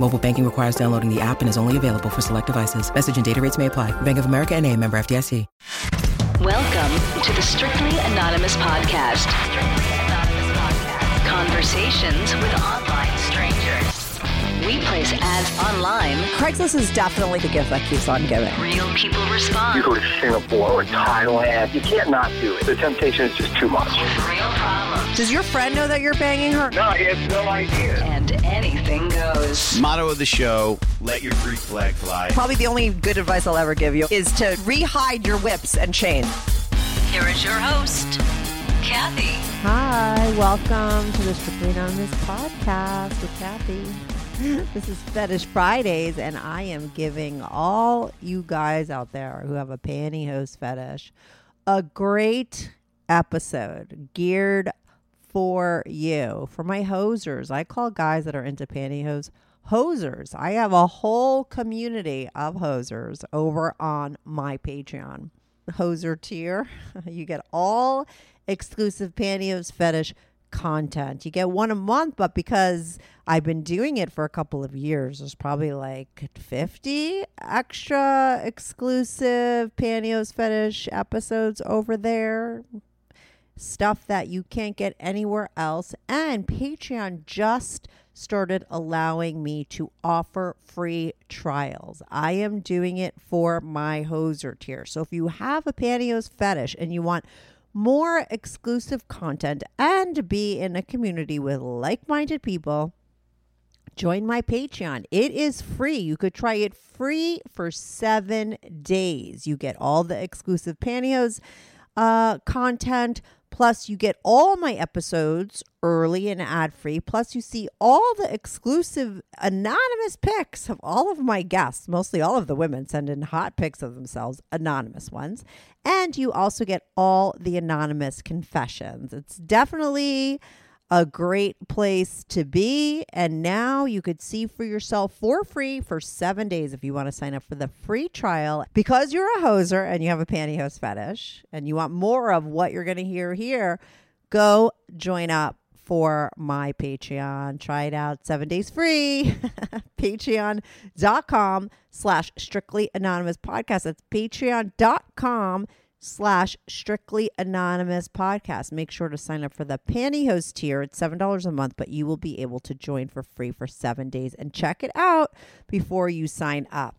Mobile banking requires downloading the app and is only available for select devices. Message and data rates may apply. Bank of America and a member FDIC. Welcome to the Strictly Anonymous Podcast. Strictly Anonymous Podcast. Conversations with online. We place ads online. Craigslist is definitely the gift that keeps on giving. Real people respond. You go to Singapore or Thailand, you can't not do it. The temptation is just too much. Real problems. Does your friend know that you're banging her? No, he has no idea. And anything goes. Motto of the show let your Greek flag fly. Probably the only good advice I'll ever give you is to rehide your whips and chains. Here is your host, Kathy. Hi, welcome to the Strictly Anonymous podcast with Kathy. This is Fetish Fridays, and I am giving all you guys out there who have a pantyhose fetish a great episode geared for you. For my hosers, I call guys that are into pantyhose hosers. I have a whole community of hosers over on my Patreon. Hoser tier, you get all exclusive pantyhose fetish content. You get one a month, but because I've been doing it for a couple of years, there's probably like 50 extra exclusive pantyhose fetish episodes over there. Stuff that you can't get anywhere else. And Patreon just started allowing me to offer free trials. I am doing it for my hoser tier. So if you have a pantyhose fetish and you want more exclusive content and be in a community with like minded people, join my Patreon. It is free. You could try it free for seven days. You get all the exclusive pantyhose uh, content. Plus, you get all my episodes early and ad free. Plus, you see all the exclusive anonymous pics of all of my guests. Mostly all of the women send in hot pics of themselves, anonymous ones. And you also get all the anonymous confessions. It's definitely a great place to be. And now you could see for yourself for free for seven days if you want to sign up for the free trial. Because you're a hoser and you have a pantyhose fetish and you want more of what you're going to hear here, go join up for my Patreon. Try it out seven days free. Patreon.com slash strictly anonymous podcast. That's patreon.com slash strictly anonymous podcast. Make sure to sign up for the pantyhose tier. It's $7 a month, but you will be able to join for free for seven days and check it out before you sign up.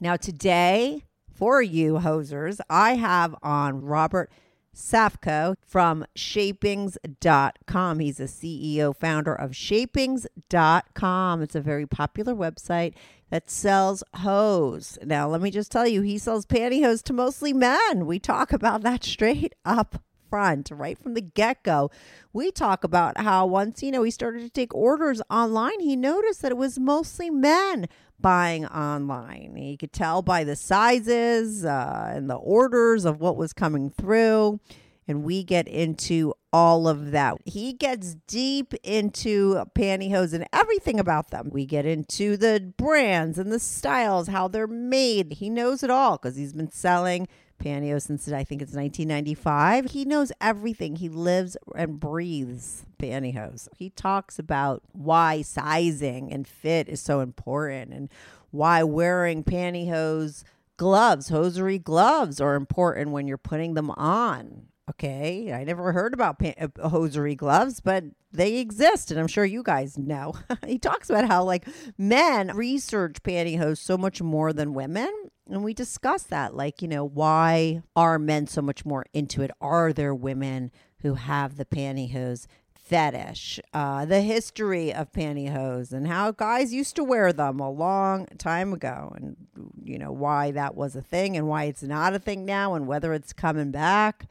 Now, today, for you hosers, I have on Robert Safko from shapings.com. He's a CEO founder of shapings.com. It's a very popular website that sells hose. Now, let me just tell you, he sells pantyhose to mostly men. We talk about that straight up front, right from the get go. We talk about how once, you know, he started to take orders online, he noticed that it was mostly men buying online. He could tell by the sizes uh, and the orders of what was coming through. And we get into all of that. He gets deep into pantyhose and everything about them. We get into the brands and the styles, how they're made. He knows it all because he's been selling pantyhose since I think it's 1995. He knows everything. He lives and breathes pantyhose. He talks about why sizing and fit is so important and why wearing pantyhose gloves, hosiery gloves, are important when you're putting them on. Okay, I never heard about uh, hosiery gloves, but they exist, and I'm sure you guys know. he talks about how like men research pantyhose so much more than women, and we discuss that. Like, you know, why are men so much more into it? Are there women who have the pantyhose fetish? Uh, the history of pantyhose and how guys used to wear them a long time ago, and you know why that was a thing and why it's not a thing now, and whether it's coming back.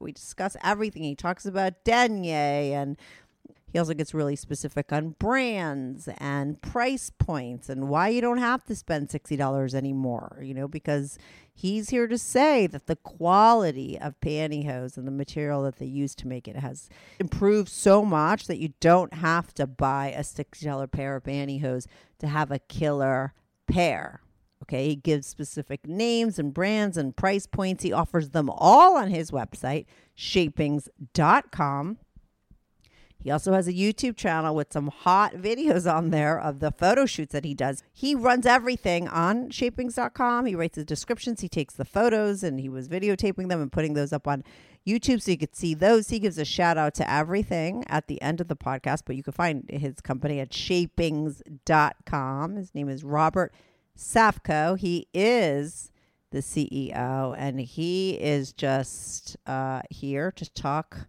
We discuss everything. He talks about denier and he also gets really specific on brands and price points and why you don't have to spend $60 anymore, you know, because he's here to say that the quality of pantyhose and the material that they use to make it has improved so much that you don't have to buy a $60 pair of pantyhose to have a killer pair. Okay, he gives specific names and brands and price points. He offers them all on his website, shapings.com. He also has a YouTube channel with some hot videos on there of the photo shoots that he does. He runs everything on shapings.com. He writes the descriptions, he takes the photos, and he was videotaping them and putting those up on YouTube so you could see those. He gives a shout out to everything at the end of the podcast, but you can find his company at shapings.com. His name is Robert Safko. He is the CEO, and he is just uh, here to talk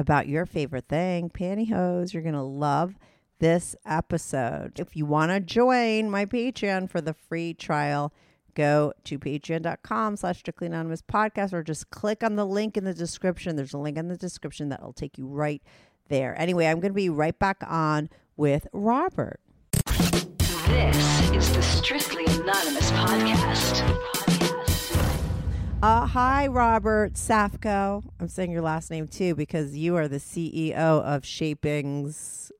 about your favorite thing, pantyhose. You're going to love this episode. If you want to join my Patreon for the free trial, go to patreon.com slash strictly anonymous podcast or just click on the link in the description. There's a link in the description that'll take you right there. Anyway, I'm going to be right back on with Robert. This is the Strictly Anonymous podcast. Uh, hi, Robert Safko. I'm saying your last name too because you are the CEO of Shapings.com,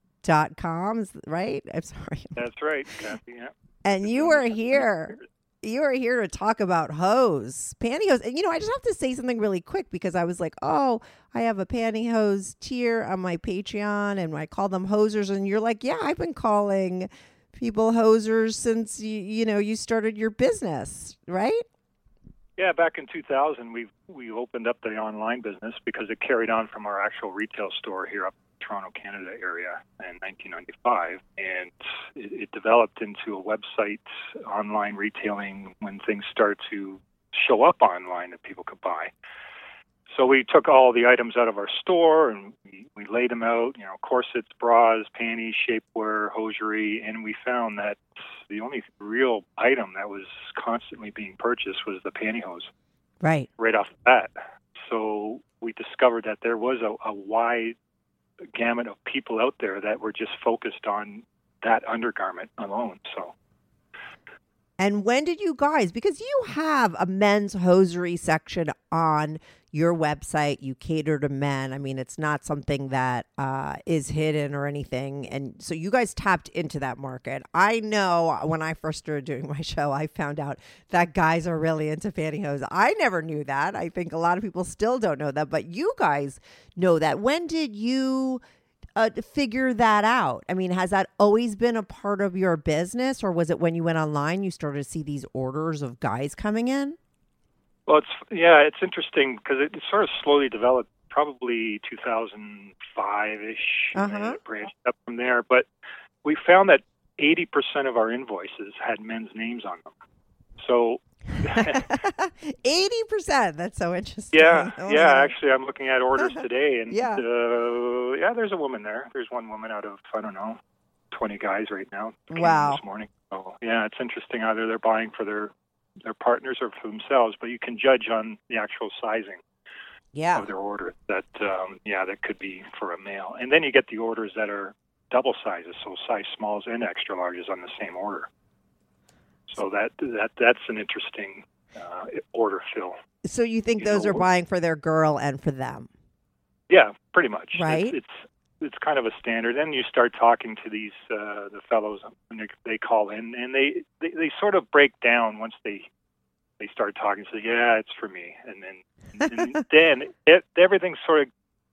right? I'm sorry. That's right, Kathy. Yeah. And you are here. You are here to talk about hose, pantyhose. And you know, I just have to say something really quick because I was like, oh, I have a pantyhose tier on my Patreon and I call them hosers. And you're like, yeah, I've been calling people hosers since you, you know, you started your business, right? Yeah, back in 2000, we we opened up the online business because it carried on from our actual retail store here up Toronto, Canada area in 1995, and it, it developed into a website, online retailing when things start to show up online that people could buy. So we took all the items out of our store and we, we laid them out, you know, corsets, bras, panties, shapewear, hosiery, and we found that the only real item that was constantly being purchased was the pantyhose. Right. Right off the bat. So we discovered that there was a, a wide gamut of people out there that were just focused on that undergarment alone. So and when did you guys, because you have a men's hosiery section on your website, you cater to men. I mean, it's not something that uh, is hidden or anything. And so you guys tapped into that market. I know when I first started doing my show, I found out that guys are really into pantyhose. I never knew that. I think a lot of people still don't know that, but you guys know that. When did you uh, figure that out? I mean, has that always been a part of your business, or was it when you went online you started to see these orders of guys coming in? Well, it's yeah, it's interesting because it, sort of slowly developed, probably 2005 ish, Uh-huh. and it branched up from there. But we found that 80% of our invoices had men's names on them. So Eighty percent. That's so interesting. yeah, Oh, yeah. Actually, I'm looking at orders today, and Yeah. uh, yeah, there's a woman there. There's one woman out of I don't know, 20 guys right now. Wow. This morning. So yeah, it's interesting. Either they're buying for their their partners or for themselves, but you can judge on the actual sizing. Yeah. of their order. that um, yeah that could be for a male, and then you get the orders that are double sizes, so size smalls and extra larges on the same order. So that that that's an interesting uh, order fill. So you think You those know, are buying for their girl and for them? Yeah, pretty much. Right. It's, it's it's kind of a standard. Then you start talking to these uh, the fellows when they, they call in, and they, they they sort of break down once they they start talking. Say, yeah, it's for me, and then and then it, everything sort of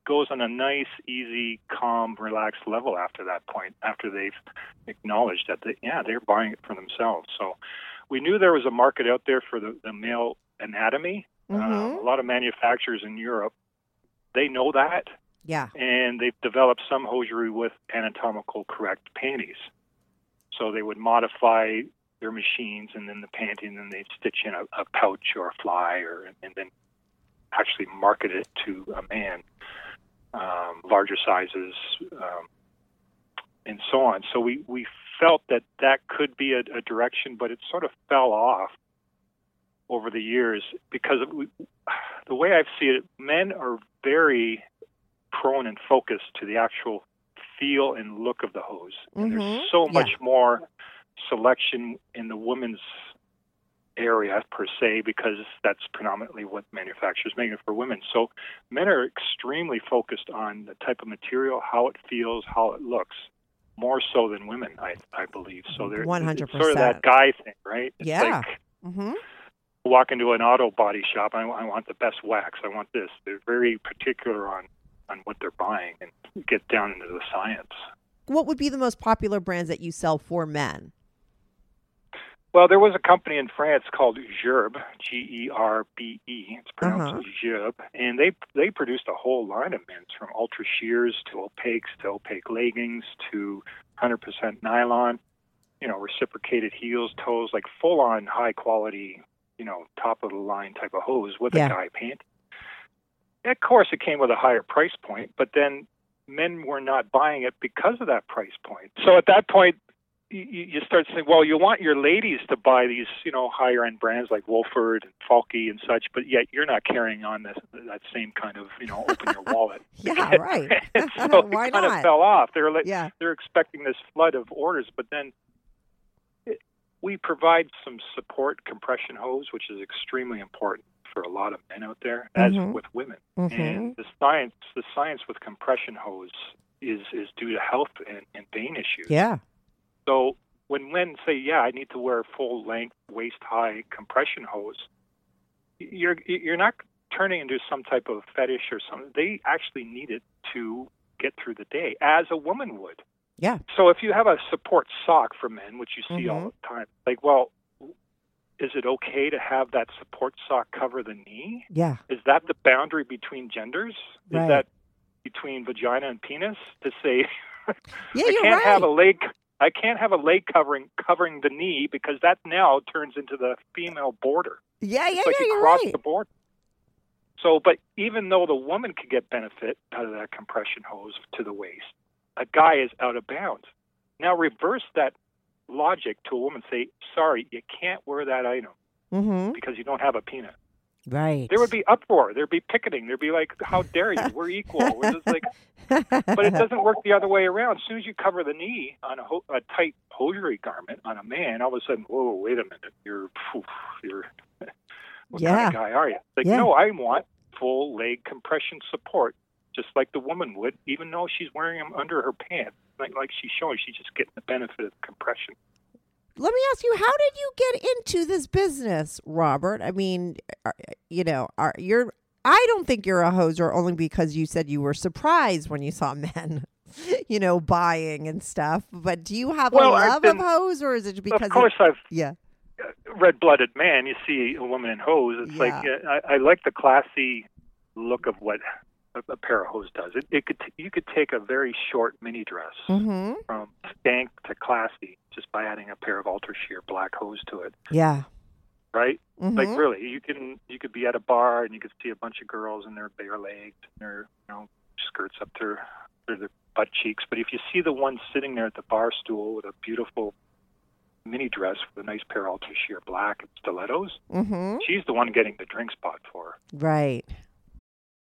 goes on a nice, easy, calm, relaxed level after that point. After they've acknowledged that they, yeah they're buying it for themselves. So we knew there was a market out there for the, the male anatomy. Mhm. Uh, a lot of manufacturers in Europe they know that Yeah. and they've developed some hosiery with anatomical correct panties. So they would modify their machines and then the panty, and then they'd stitch in a, a pouch or a fly, or and then actually market it to a man, um, larger sizes, um, and so on. So we we felt that that could be a, a direction, but it sort of fell off over the years because we, the way I see it, men are very prone and focused to the actual feel and look of the hose. And Mhm. there's so Yeah. much more selection in the women's area per se because that's predominantly what manufacturers make it for women. So men are extremely focused on the type of material, how it feels, how it looks, more so than women, I I believe. So they're it's sort of that guy thing, right? It's Yeah. like Mm-hmm. walk into an auto body shop. I, I want the best wax. I want this. They're very particular on on what they're buying and get down into the science. What would be the most popular brands that you sell for men? Well, there was a company in France called Gerbe, G E R B E. It's pronounced Uh-huh. Gerbe, and they they produced a whole line of men's from ultra sheers to opaques to opaque leggings to 100% nylon. You know, reciprocated heels, toes, like full on high quality, you know, top of the line type of hose with Yeah. a guy pant. Of course, it came with a higher price point, but then men were not buying it because of that price point. So at that point, you, you start saying, well, you want your ladies to buy these, you know, higher end brands like Wolford and Falke and such, but yet you're not carrying on this, that same kind of, you know, open your wallet. Yeah, right. so Why it kind not? of fell off. They're like, Yeah. they're expecting this flood of orders, but then we provide some support compression hose, which is extremely important for a lot of men out there, as Mhm. with women. Mhm. And the science, the science with compression hose is is due to health and, and vein issues. Yeah. So when men say, "Yeah, I need to wear full length, waist high compression hose," you're you're not turning into some type of fetish or something. They actually need it to get through the day, as a woman would. Yeah. So if you have a support sock for men, which you see all Mhm. the time, like, well, is it okay to have that support sock cover the knee? Yeah. Is that the boundary between genders? Is that between vagina and penis to say Yeah, I can't have a leg I can't have a leg covering covering the knee because that now turns into the female border. Yeah, yeah, It's like yeah, you cross right. the border. So, but even though the woman could get benefit out of that compression hose to the waist, a guy is out of bounds. Now reverse that logic to a woman. Say, sorry, you can't wear that item Mm-hmm. because you don't have a penis. Right. There would be uproar. There'd be picketing. There'd be like, "How dare you? We're equal." We're just like, but it doesn't work the other way around. As soon as you cover the knee on a, ho- a tight hosiery garment on a man, all of a sudden, whoa, wait a minute, you're, phew, you're, what kind Yeah. of guy are you? Like, Yeah. no, I want full leg compression support, just like the woman would, even though she's wearing them under her pants. Like, like she's showing, she's just getting the benefit of compression. Let me ask you, how did you get into this business, Robert? I mean, are, you know, are you're I don't think you're a hoser only because you said you were surprised when you saw men, you know, buying and stuff. But do you have Well, a love been- of hose, or is it because of course, I've yeah, red-blooded man. You see a woman in hose. It's like uh, I, I like the classy look of what a, a pair of hose does. It, it could t- you could take a very short mini dress mm-hmm. from stank to classy just by adding a pair of ultra sheer black hose to it. yeah, Right? Like Mhm. really, you can you could be at a bar and you could see a bunch of girls and they're bare legged and their you know skirts up their their, their butt cheeks. But if you see the one sitting there at the bar stool with a beautiful mini dress with a nice pair of ultra sheer black and stilettos, mm-hmm. she's the one getting the drink spot for her. right.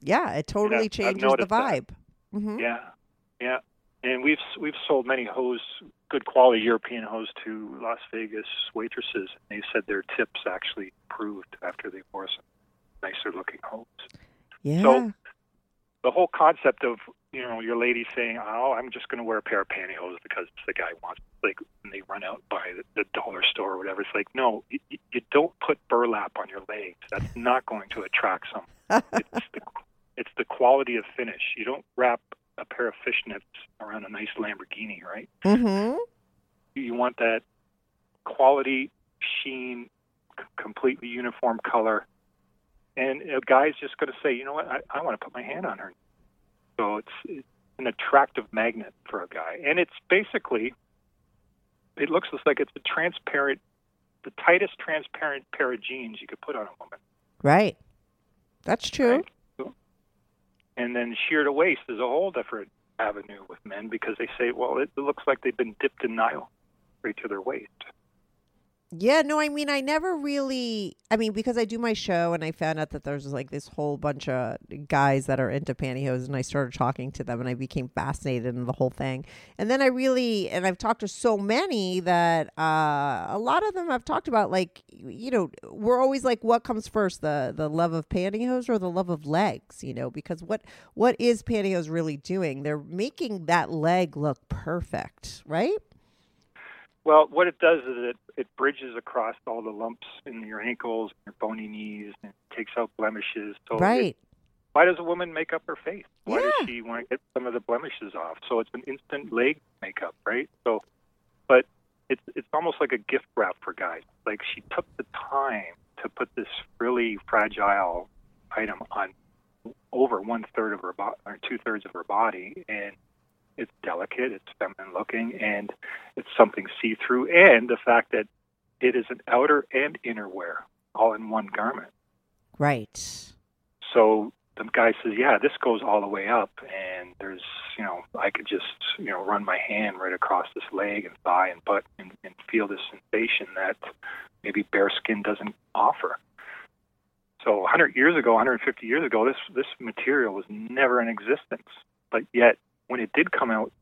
Yeah, it totally I've- I've changes the noticed that. vibe. hmm Yeah, yeah. And we've we've sold many hose, good quality European hose to Las Vegas waitresses. They said their tips actually improved after they wore some nicer looking hose. Yeah. So the whole concept of you know your lady saying, "Oh, I'm just going to wear a pair of pantyhose because the guy wants," like when they run out by the, the dollar store or whatever. It's like, no, you, you don't put burlap on your legs. That's not going to attract someone. it's the it's the quality of finish. You don't wrap a pair of fishnets around a nice Lamborghini, right? hmm You want that quality sheen, c- completely uniform color. And a guy's just going to say, you know what, I, I want to put my hand on her. So it's, it's an attractive magnet for a guy. And it's basically, it looks like it's a transparent, the tightest transparent pair of jeans you could put on a woman. Right. That's true. And then sheer to waist is a whole different avenue with men because they say, well, it looks like they've been dipped in Nile right to their waist. Yeah, no, I mean, I never really. I mean, because I do my show and I found out that there's like this whole bunch of guys that are into pantyhose, and I started talking to them, and I became fascinated in the whole thing. And then I really, and I've talked to so many that uh, a lot of them I've talked about, like, you know, we're always like, what comes first, the the love of pantyhose or the love of legs? You know, because what what is pantyhose really doing? They're making that leg look perfect, right? Well, what it does is it, it bridges across all the lumps in your ankles, your bony knees, and takes out blemishes. So it- right. why does a woman make up her face? Why Yeah. does she want to get some of the blemishes off? So it's an instant leg makeup, right? So, but it's it's almost like a gift wrap for guys. Like she took the time to put this really fragile item on over one third of her body or two thirds of her body, and it's delicate, it's feminine looking, and it's something see through, and the fact that it is an outer and inner wear all in one garment. Right. So the guy says, "Yeah, this goes all the way up, and there's, you know, I could just, you know, run my hand right across this leg and thigh and butt and, and feel this sensation that maybe bare skin doesn't offer." So 100 years ago, 150 years ago, this this material was never in existence. But yet, when it did come out,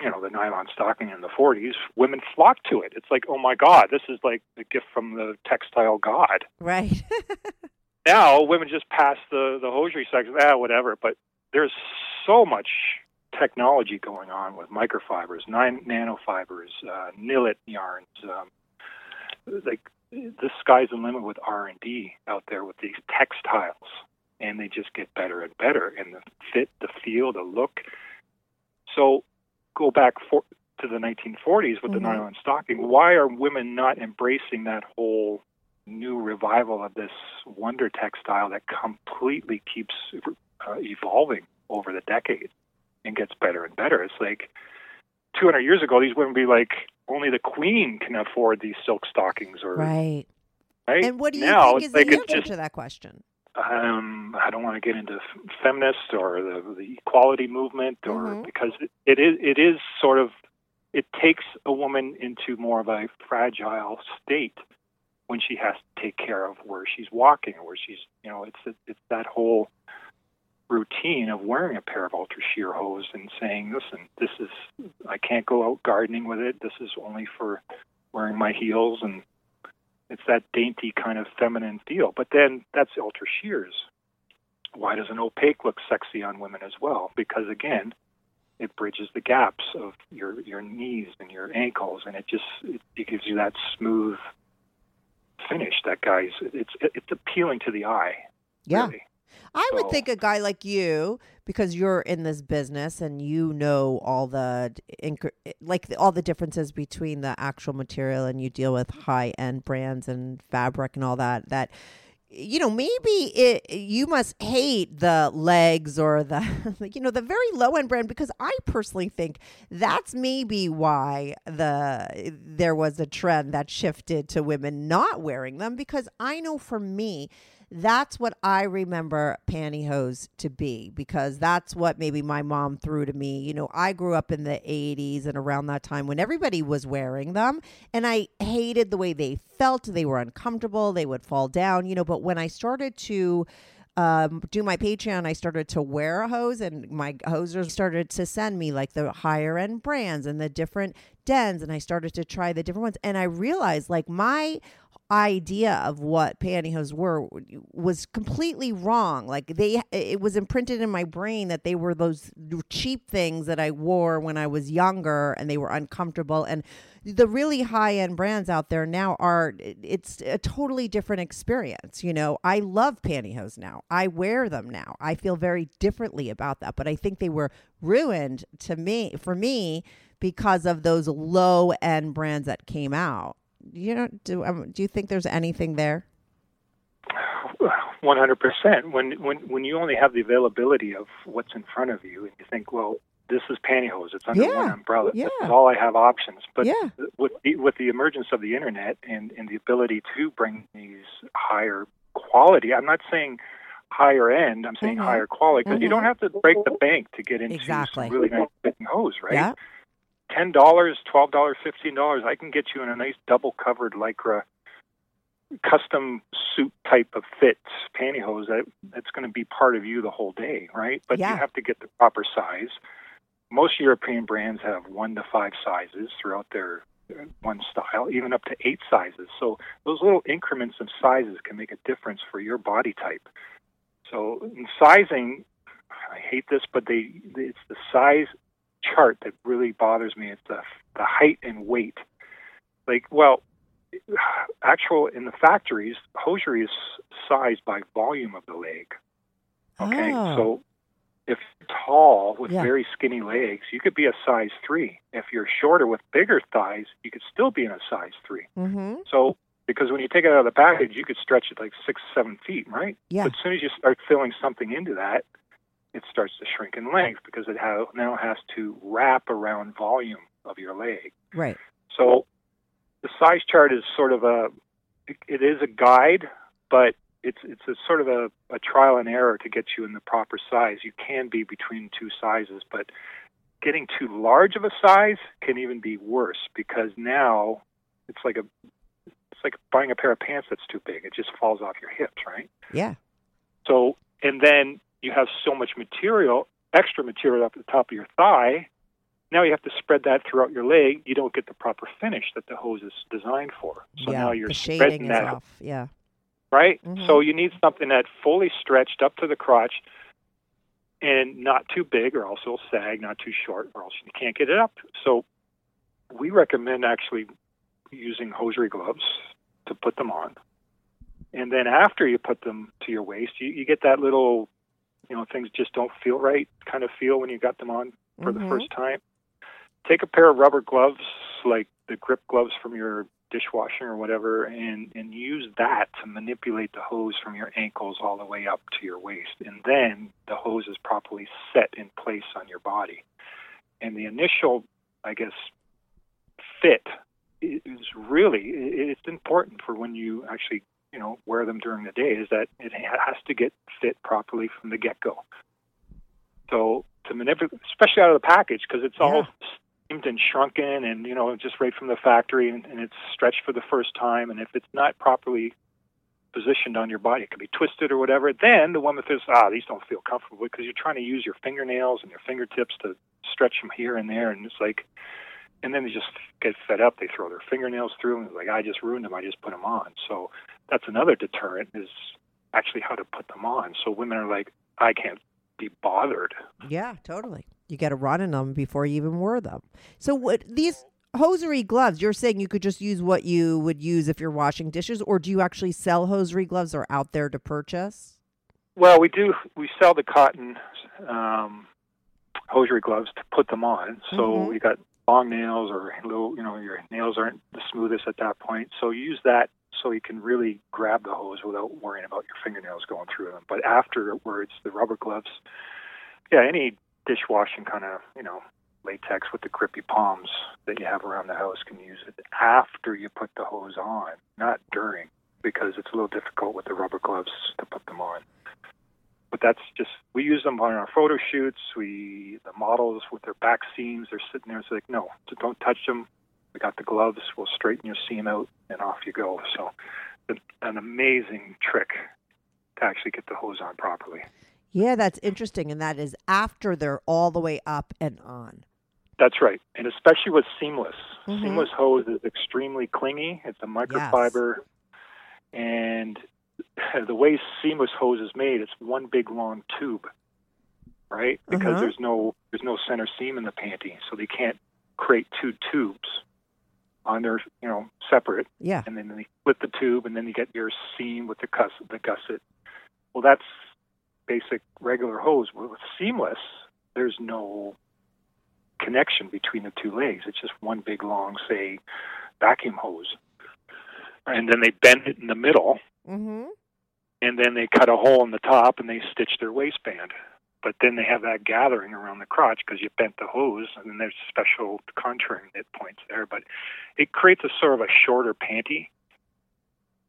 you know, the nylon stocking in the 40s, women flocked to it. It's like, oh my God, this is like the gift from the textile god Right. now women just pass the the hosiery section ah whatever but there's so much technology going on with microfibers nine nanofibers uh Nilit yarns um like the sky's the limit with r and d out there with these textiles and they just get better and better and the fit the feel the look so go back for, to the 1940s with the Mhm. nylon stocking why are women not embracing that whole new revival of this wonder textile that completely keeps uh, evolving over the decades and gets better and better. It's like 200 years ago, these women would be like, only the queen can afford these silk stockings, or right. right? And what do you now think is the answer just to that question? Um, I don't want to get into f- feminist or the, the equality movement, or Mhm. because it, it is it is sort of it takes a woman into more of a fragile state when she has to take care of where she's walking or where she's you know it's it's that whole routine of wearing a pair of ultra sheer hose and saying listen this is I can't go out gardening with it this is only for wearing my heels and it's that dainty kind of feminine feel. But then that's ultra shears. Why does an opaque look sexy on women as well? Because again, it bridges the gaps of your your knees and your ankles, and it just it, it gives you that smooth finish. That guy's it's it's appealing to the eye. Yeah. really. I would think a guy like you, because you're in this business and you know all the inc- eh, like the, all the differences between the actual material and you deal with high end brands and fabric and all that. That you know, maybe it, you must hate the legs or the, you know, the very low end brand because I personally think that's maybe why the eh, there was a trend that shifted to women not wearing them because I know for me that's what I remember pantyhose to be because that's what maybe my mom threw to me. You know, I grew up in the 80s and around that time when everybody was wearing them, and I hated the way they felt. They were uncomfortable, they would fall down, you know. But when I started to um, do my Patreon, I started to wear a hose, and my hosers started to send me like the higher end brands and the different dens, and I started to try the different ones, and I realized like my idea of what pantyhose were was completely wrong. Like they it was imprinted in my brain that they were those cheap things that I wore when I was younger and they were uncomfortable and the really high-end brands out there now are it's a totally different experience, you know. I love pantyhose now. I wear them now. I feel very differently about that, but I think they were ruined to me for me because of those low-end brands that came out you know do um, do you think there's anything there? One hundred percent. When when when you only have the availability of what's in front of you, and you think, well, this is pantyhose. It's under yeah. one umbrella. Yeah. This is all I have options. But yeah. with the, with the emergence of the internet and and the ability to bring these higher quality, I'm not saying higher end. I'm saying mm-hmm. higher quality because mm-hmm. you don't have to break the bank to get into exactly. some really nice fitting hose, right? Yeah ten dollars, twelve dollars, fifteen dollars, I can get you in a nice double covered lycra custom suit type of fit pantyhose that that's going to be part of you the whole day, right? But yeah. you have to get the proper size. Most European brands have one to five sizes throughout their uh, one style, even up to eight sizes. So those little increments of sizes can make a difference for your body type. So in sizing, I hate this, but they it's the size chart that really bothers me. It's the the height and weight. Like, well, actual in the factories, hosiery is sized by volume of the leg. Okay, oh. so if you're tall with Yeah. very skinny legs, you could be a size three. If you're shorter with bigger thighs, you could still be in a size three. Mm-hmm. So because when you take it out of the package, you could stretch it like six, seven feet, right? Yeah. But as soon as you start filling something into that, it starts to shrink in length because it ha- now has to wrap around volume of your leg. Right. So the size chart is sort of a it, it is a guide, but it's it's a sort of a, a trial and error to get you in the proper size. You can be between two sizes, but getting too large of a size can even be worse because now it's like a it's like buying a pair of pants that's too big. It just falls off your hips, right? Yeah. So, and then you have so much material, extra material up at the top of your thigh. Now you have to spread that throughout your leg. You don't get the proper finish that the hose is designed for. So yeah. now you're the spreading that, off. Yeah. right? Mhm. So you need something that fully stretched up to the crotch and not too big or else it'll sag, not too short or else you can't get it up. So we recommend actually using hosiery gloves to put them on. And then after you put them to your waist, you, you get that little, you know, things just don't feel right kind of feel when you got them on for Mhm. the first time. Take a pair of rubber gloves, like the grip gloves from your dishwashing or whatever, and, and use that to manipulate the hose from your ankles all the way up to your waist. And then the hose is properly set in place on your body. And the initial, I guess, fit is really it's important for when you actually you know wear them during the day is that it has to get fit properly from the get go. So to manipulate, especially out of the package, because it's all steamed and shrunken, and you know just right from the factory, and, and it's stretched for the first time. And if it's not properly positioned on your body, it can be twisted or whatever. Then the woman says, "Ah, these don't feel comfortable," because you're trying to use your fingernails and your fingertips to stretch them here and there, and it's like and then they just get fed up. They throw their fingernails through, and it's like I just ruined them. I just put them on. So that's another deterrent is actually how to put them on. So women are like, I can't be bothered. Yeah, totally. You got to run in them before you even wear them. So what these hosiery gloves? You're saying you could just use what you would use if you're washing dishes, or do you actually sell hosiery gloves or out there to purchase? Well, we do. We sell the cotton um, hosiery gloves to put them on. So Mhm. we got long nails or little, you know, your nails aren't the smoothest at that point. So use that so you can really grab the hose without worrying about your fingernails going through them. But afterwards, the rubber gloves, yeah, any dishwashing kind of, you know, latex with the grippy palms that you have around the house can use it after you put the hose on, not during, because it's a little difficult with the rubber gloves to put them on. But that's just we use them on our photo shoots. We the models with their back seams, they're sitting there. It's like no, don't touch them. We got the gloves. We'll straighten your seam out, and off you go. So, an amazing trick to actually get the hose on properly. Yeah, that's interesting, and that is after they're all the way up and on. That's right, and especially with seamless. Mm-hmm. Seamless hose is extremely clingy. It's a microfiber, yes. and the way seamless hose is made, it's one big long tube, right? Because uh-huh. there's no there's no center seam in the panty, so they can't create two tubes on their you know separate. Yeah. And then they split the tube, and then you get your seam with the gus the gusset. Well, that's basic regular hose. With seamless, there's no connection between the two legs. It's just one big long, say, vacuum hose. And then they bend it in the middle, mm-hmm. and then they cut a hole in the top and they stitch their waistband. But then they have that gathering around the crotch because you bent the hose, and then there's special contouring knit points there. But it creates a sort of a shorter panty.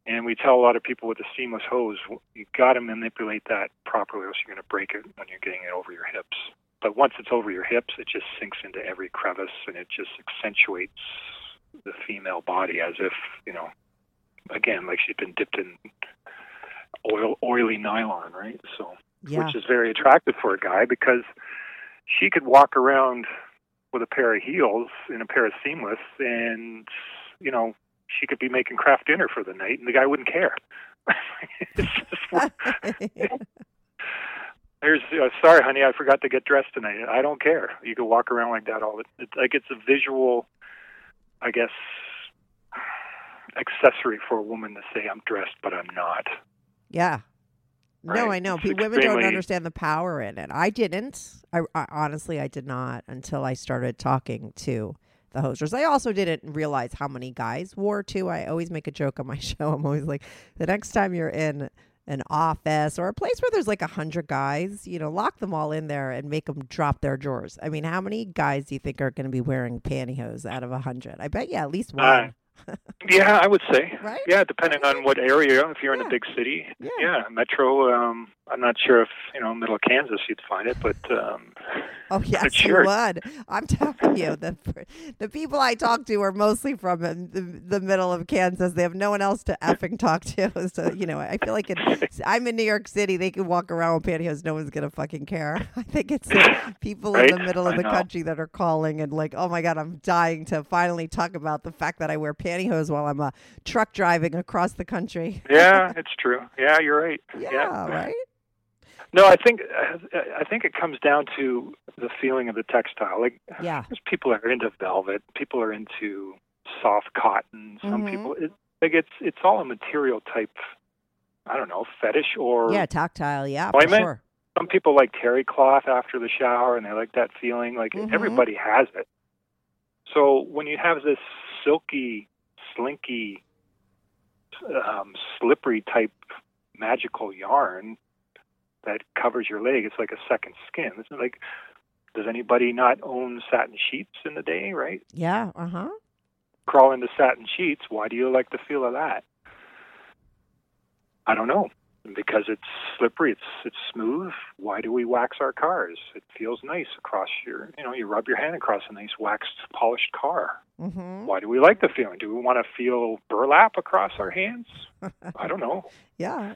And we tell a lot of people with a seamless hose, you got to manipulate that properly, or else you're going to break it when you're getting it over your hips. But once it's over your hips, it just sinks into every crevice and it just accentuates the female body as if, you know, again, like she's been dipped in oil, oily nylon, right? So, yeah. which is very attractive for a guy because she could walk around with a pair of heels and a pair of seamless, and you know, she could be making Kraft Dinner for the night, and the guy wouldn't care. it's just, Here's uh, sorry, honey, I forgot to get dressed tonight. I don't care. You can walk around like that all the. It, like it's a visual, I guess, accessory for a woman to say I'm dressed, but I'm not. Yeah. Right? No, I know. It's Women extremely... don't understand the power in it. I didn't. I, I honestly, I did not until I started talking to the hosers. I also didn't realize how many guys wore too. I always make a joke on my show. I'm always like, the next time you're in an office or a place where there's like a hundred guys, you know, lock them all in there and make them drop their drawers. I mean, how many guys do you think are going to be wearing pantyhose out of a hundred? I bet yeah, at least one. Uh, yeah, I would say. Right? Yeah, depending on what area. If you're yeah. in a big city, yeah, yeah metro. Um, I'm not sure if you know middle Kansas you'd find it, but um, oh yes, sure. you would. I'm telling you, the the people I talk to are mostly from the, the middle of Kansas. They have no one else to effing talk to. So you know, I feel like in, I'm in New York City. They can walk around with pantyhose. No one's gonna fucking care. I think it's the people right? in the middle of I the know. country that are calling and like, oh my god, I'm dying to finally talk about the fact that I wear pantyhose while I'm a truck driving across the country. yeah, it's true. Yeah, you're right. Yeah, right. No, I think I think it comes down to the feeling of the textile. Like, Yeah. people are into velvet, people are into soft cotton. Some Mhm. people, it, like it's it's all a material type. I don't know, fetish or Yeah, tactile. Yeah, for sure. some people like terry cloth after the shower and they like that feeling. Like Mhm. everybody has it. So when you have this silky, slinky, um, slippery type magical yarn that covers your leg, it's like a second skin. It's like, does anybody not own satin sheets in the day? Right? Yeah. Uh huh. Crawl into satin sheets. Why do you like the feel of that? I don't know. Because it's slippery, it's it's smooth. Why do we wax our cars? It feels nice across your, you know, you rub your hand across a nice waxed, polished car. Mm-hmm. Why do we like the feeling? Do we want to feel burlap across our hands? I don't know. Yeah.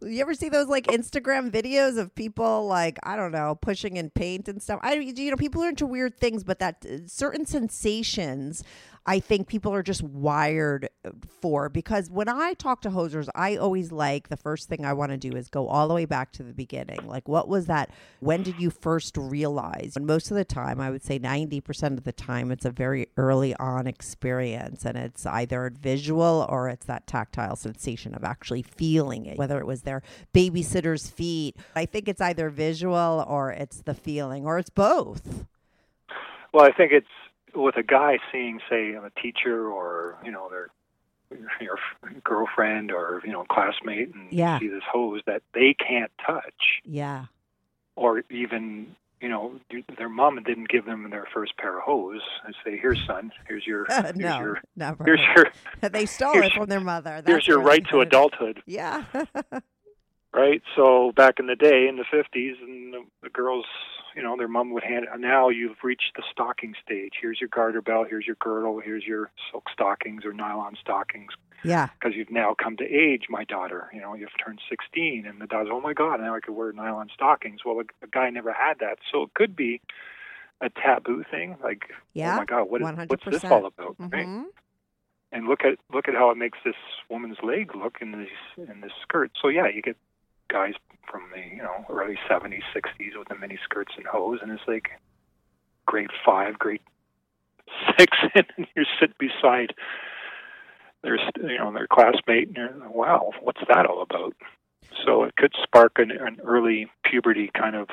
You ever see those like Instagram videos of people like I don't know pushing in paint and stuff? I you know people are into weird things, but that uh, certain sensations I think people are just wired uh, for because when I talk to hosers, I always like the first thing I want to do is go all the way back to the beginning. Like, what was that? When did you first realize? And most of the time, I would say 90% of the time, it's a very early on experience and it's either visual or it's that tactile sensation of actually feeling it, whether it was their babysitter's feet. I think it's either visual or it's the feeling or it's both. Well, I think it's with a guy seeing, say, a teacher or you know their your girlfriend or you know classmate and Yeah. see this hose that they can't touch, Yeah. or even you know their mom didn't give them their first pair of hose and say, "Here, son, here's your here's no, your never. here's your they stole it from their mother. here's your where right to adulthood." Yeah. right? So back in the day, in the fifties, and the, the girls, you know, their mom would hand. Now you've reached the stocking stage. Here's your garter belt. Here's your girdle. Here's your silk stockings or nylon stockings. yeah. Because you've now come to age, my daughter. You know, you've turned 16, and the daughter's, oh my God, now I could wear nylon stockings. Well, a, a guy never had that, so it could be a taboo thing. Like, Yeah. oh my God, what is, 100%. what's this all about? Right? Mhm. and look at look at how it makes this woman's leg look in this in this skirt. So yeah, you get guys from the you know early seventies, sixties with the mini skirts and hose, and it's like grade five, grade six, and you sit beside their you know their classmate, and you're like, wow, what's that all about? So it could spark an, an early puberty kind of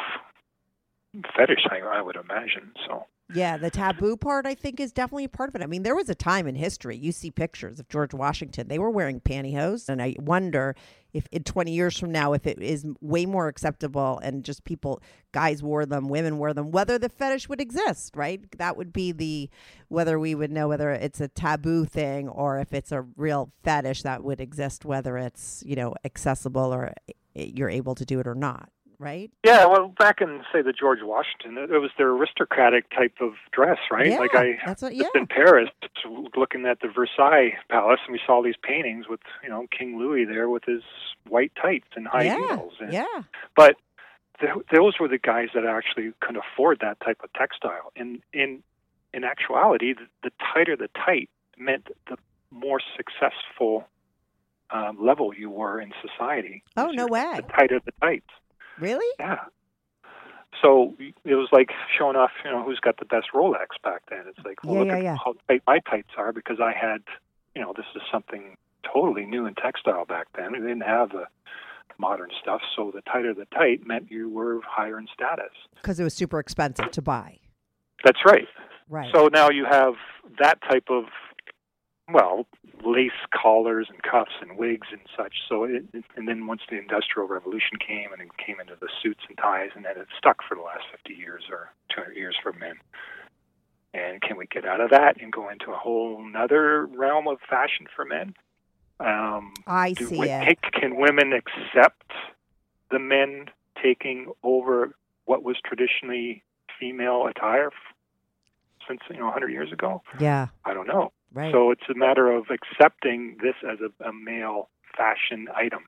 fetish, I, I would imagine. So. Yeah, the taboo part I think is definitely part of it. I mean, there was a time in history you see pictures of George Washington. They were wearing pantyhose, and I wonder if in 20 years from now if it is way more acceptable and just people guys wore them, women wore them, whether the fetish would exist, right? That would be the whether we would know whether it's a taboo thing or if it's a real fetish that would exist whether it's, you know, accessible or eh, you're able to do it or not, right? Yeah, well, back in say the George Washington, it was their aristocratic type of dress, right? Yeah, like I that's what- yeah. in Paris, looking at the Versailles Palace, and we saw these paintings with you know King Louis there with his white tights and high yeah. heels. And, Yeah. But th- those were the guys that actually could afford that type of textile. And in in actuality, the, the tighter the tight meant the more successful um, level you were in society. Oh, no way. The tighter the tights. Really? Yeah. So it was like showing off, you know, who's got the best Rolex back then. It's like, well, Yeah, look yeah, at yeah. how tight my tights are because I had, you know, this is something totally new in textile back then. We didn't have the modern stuff, so the tighter the tight meant you were higher in status. Because it was super expensive to buy. That's right. Right. So now you have that type of, well, lace collars and cuffs and wigs and such. So it, and then once the Industrial Revolution came and it came into the suits and ties, and then it stuck for the last 50 years or 200 years for men. And can we get out of that and go into a whole other realm of fashion for men? Um, I see wo- it. take- can women accept the men taking over what was traditionally female attire since you know 100 years ago? Yeah. I don't know. Right. So it's a matter of accepting this as a, a male fashion item.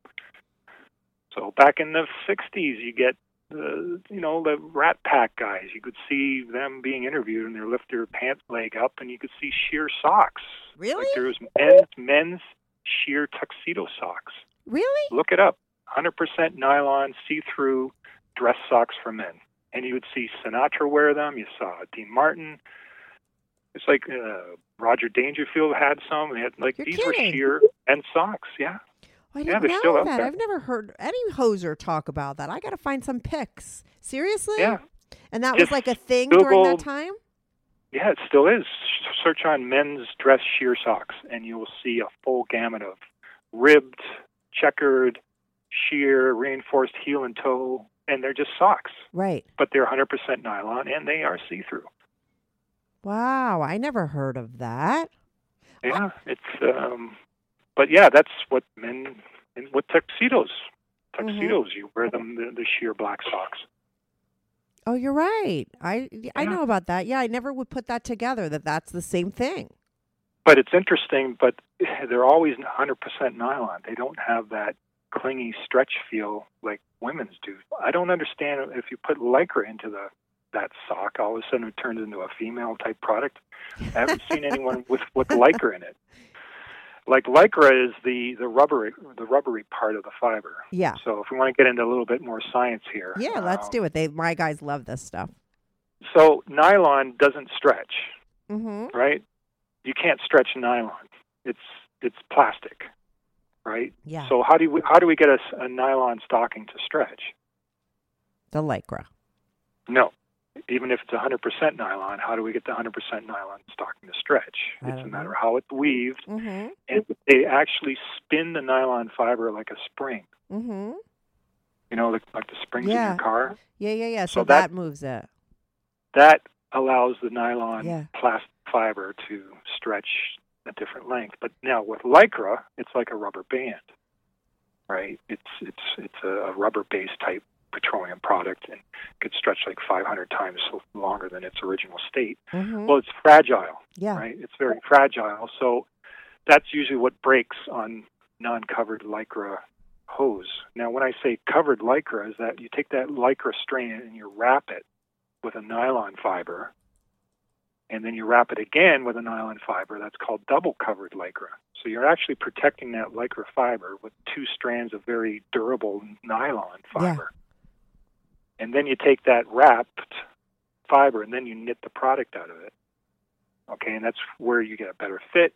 So back in the 60s, you get the you know the Rat Pack guys. You could see them being interviewed, and they lift their pant leg up, and you could see sheer socks. Really? Like there was men's men's sheer tuxedo socks. Really? Look it up. 100% nylon, see-through dress socks for men. And you would see Sinatra wear them. You saw Dean Martin. It's like uh, Roger Dangerfield had some. They had like You're these kidding. were sheer and socks. Yeah. I didn't they're know that. I've never heard any hoser talk about that. I got to find some pics. Seriously? Yeah. And that was like a thing during that time? Yeah, it still is. Search on men's dress sheer socks, and you will see a full gamut of ribbed, checkered, sheer, reinforced heel and toe, and they're just socks. Right. But they're 100% nylon, and they are see-through. Wow. I never heard of that. Yeah, it's. um But yeah, that's what men and what tuxedos. Tuxedos, you wear them the, the sheer black socks. Oh, you're right. I I Yeah. know about that. Yeah, I never would put that together that that's the same thing. But it's interesting, but they're always 100% nylon. They don't have that clingy stretch feel like women's do. I don't understand if you put lycra into the that sock, all of a sudden it turns into a female type product. I haven't seen anyone with with lycra in it. Like lycra is the the rubbery the rubbery part of the fiber. Yeah. So if we want to get into a little bit more science here, Yeah, let's um, do it. They my guys love this stuff. So nylon doesn't stretch, Mhm. right? You can't stretch nylon. It's it's plastic, right? Yeah. So how do we how do we get a nylon stocking to stretch? The lycra. No, even if it's 100% nylon, how do we get the 100% nylon stocking to stretch? It's a matter know. of how it's weaved, Mm-hmm. and they actually spin the nylon fiber like a spring. Mm-hmm. You know, like, like the springs in your car. Yeah, yeah, yeah. So, So that, that- moves it. That allows the nylon Yeah. plastic fiber to stretch a different length. But now with lycra, it's like a rubber band, right? It's it's it's a rubber-based type petroleum product and could stretch like 500 times longer than its original state. Mm-hmm. Well, it's fragile, yeah. right? It's very fragile. So that's usually what breaks on non-covered lycra hose. Now, when I say covered lycra, is that you take that lycra strand and you wrap it with a nylon fiber, and then you wrap it again with a nylon fiber. That's called double covered lycra. So you're actually protecting that lycra fiber with two strands of very durable nylon fiber. And then you take that wrapped fiber and then you knit the product out of it. Okay, and that's where you get a better fit,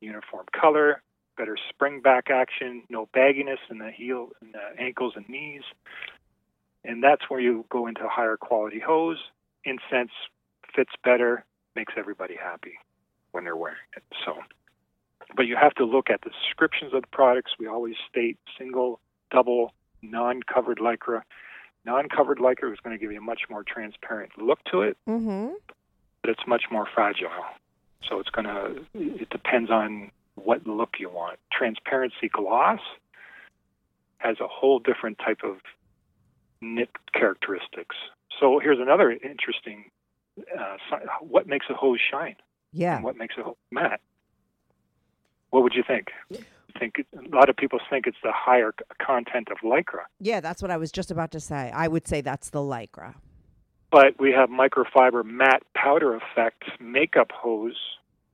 uniform color, better spring back action, no bagginess in the heel, in the ankles and knees. And that's where you go into higher quality hose. Incense fits better, makes everybody happy when they're wearing it. So, but you have to look at the descriptions of the products. We always state single, double, non-covered lycra. Non-covered lycra is going to give you a much more transparent look to it, Mm-hmm. but it's much more fragile. So it's going to. It depends on what look you want. Transparency gloss has a whole different type of knit characteristics. So here's another interesting. Uh, what makes a hose shine? Yeah. What makes a hose matte? What would you think? Think a lot of people think it's the higher content of lycra, Yeah, that's what I was just about to say. I would say that's the lycra. but we have microfiber matte powder effect makeup hose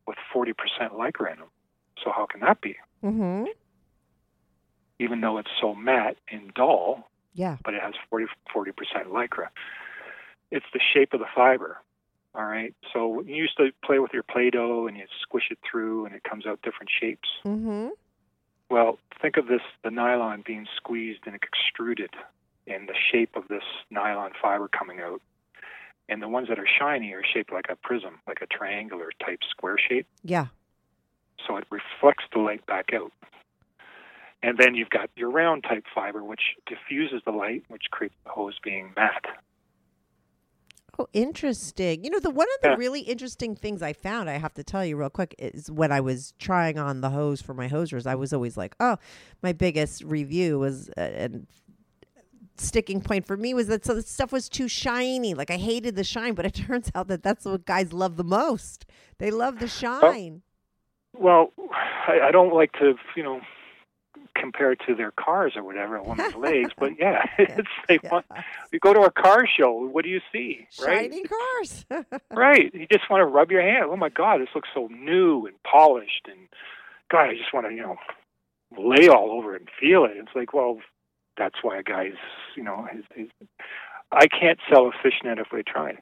with 40% lycra in them. So how can that be? Mm-hmm. Even though it's so matte and dull, Yeah. but it has 40 percent lycra. It's the shape of the fiber. All right. So you used to play with your Play-Doh and you squish it through and it comes out different shapes. Mm-hmm. Well, think of this the nylon being squeezed and extruded in the shape of this nylon fiber coming out. And the ones that are shiny are shaped like a prism, like a triangular type square shape. Yeah. So it reflects the light back out. And then you've got your round type fiber, which diffuses the light, which creates the hose being matte. Oh, interesting. You know, the one of the Yeah. really interesting things I found, I have to tell you real quick, is when I was trying on the hose for my hosers, I was always like, oh, my biggest review was uh, and sticking point for me was that so the stuff was too shiny. Like I hated the shine, but it turns out that that's what guys love the most. They love the shine. Well, I, I don't like to, you know, compare it to their cars or whatever, a woman's legs, but yeah, it's they Yeah. want. You go to a car show, what do you see? Right? Shiny cars. Right. You just want to rub your hand. Oh my God, this looks so new and polished, and God, I just want to, you know, lay all over it and feel it. It's like, well, that's why a guy's, you know, his, his, I can't sell a fishnet if they tried.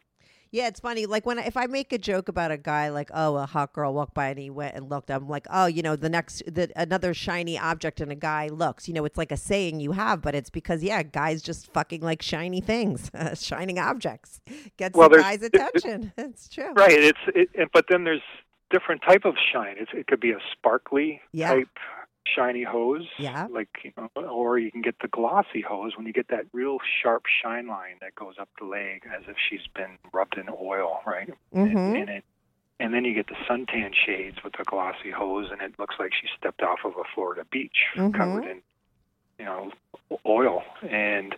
Yeah, it's funny. Like when I, if I make a joke about a guy, like oh, a hot girl walked by and he went and looked. I'm like, oh, you know, the next, the another shiny object and a guy looks. You know, it's like a saying you have, but it's because yeah, guys just fucking like shiny things, shining objects gets Well, the guy's attention. it's true. Right. It's it, it- but then there's different type of shine. It's, it could be a sparkly Yeah. type shiny hose, Yeah. like you know, or you can get the glossy hose when you get that real sharp shine line that goes up the leg as if she's been rubbed in oil, right? Mhm. And, and it, and then you get the suntan shades with the glossy hose, and it looks like she stepped off of a Florida beach Mhm. covered in, you know, oil. And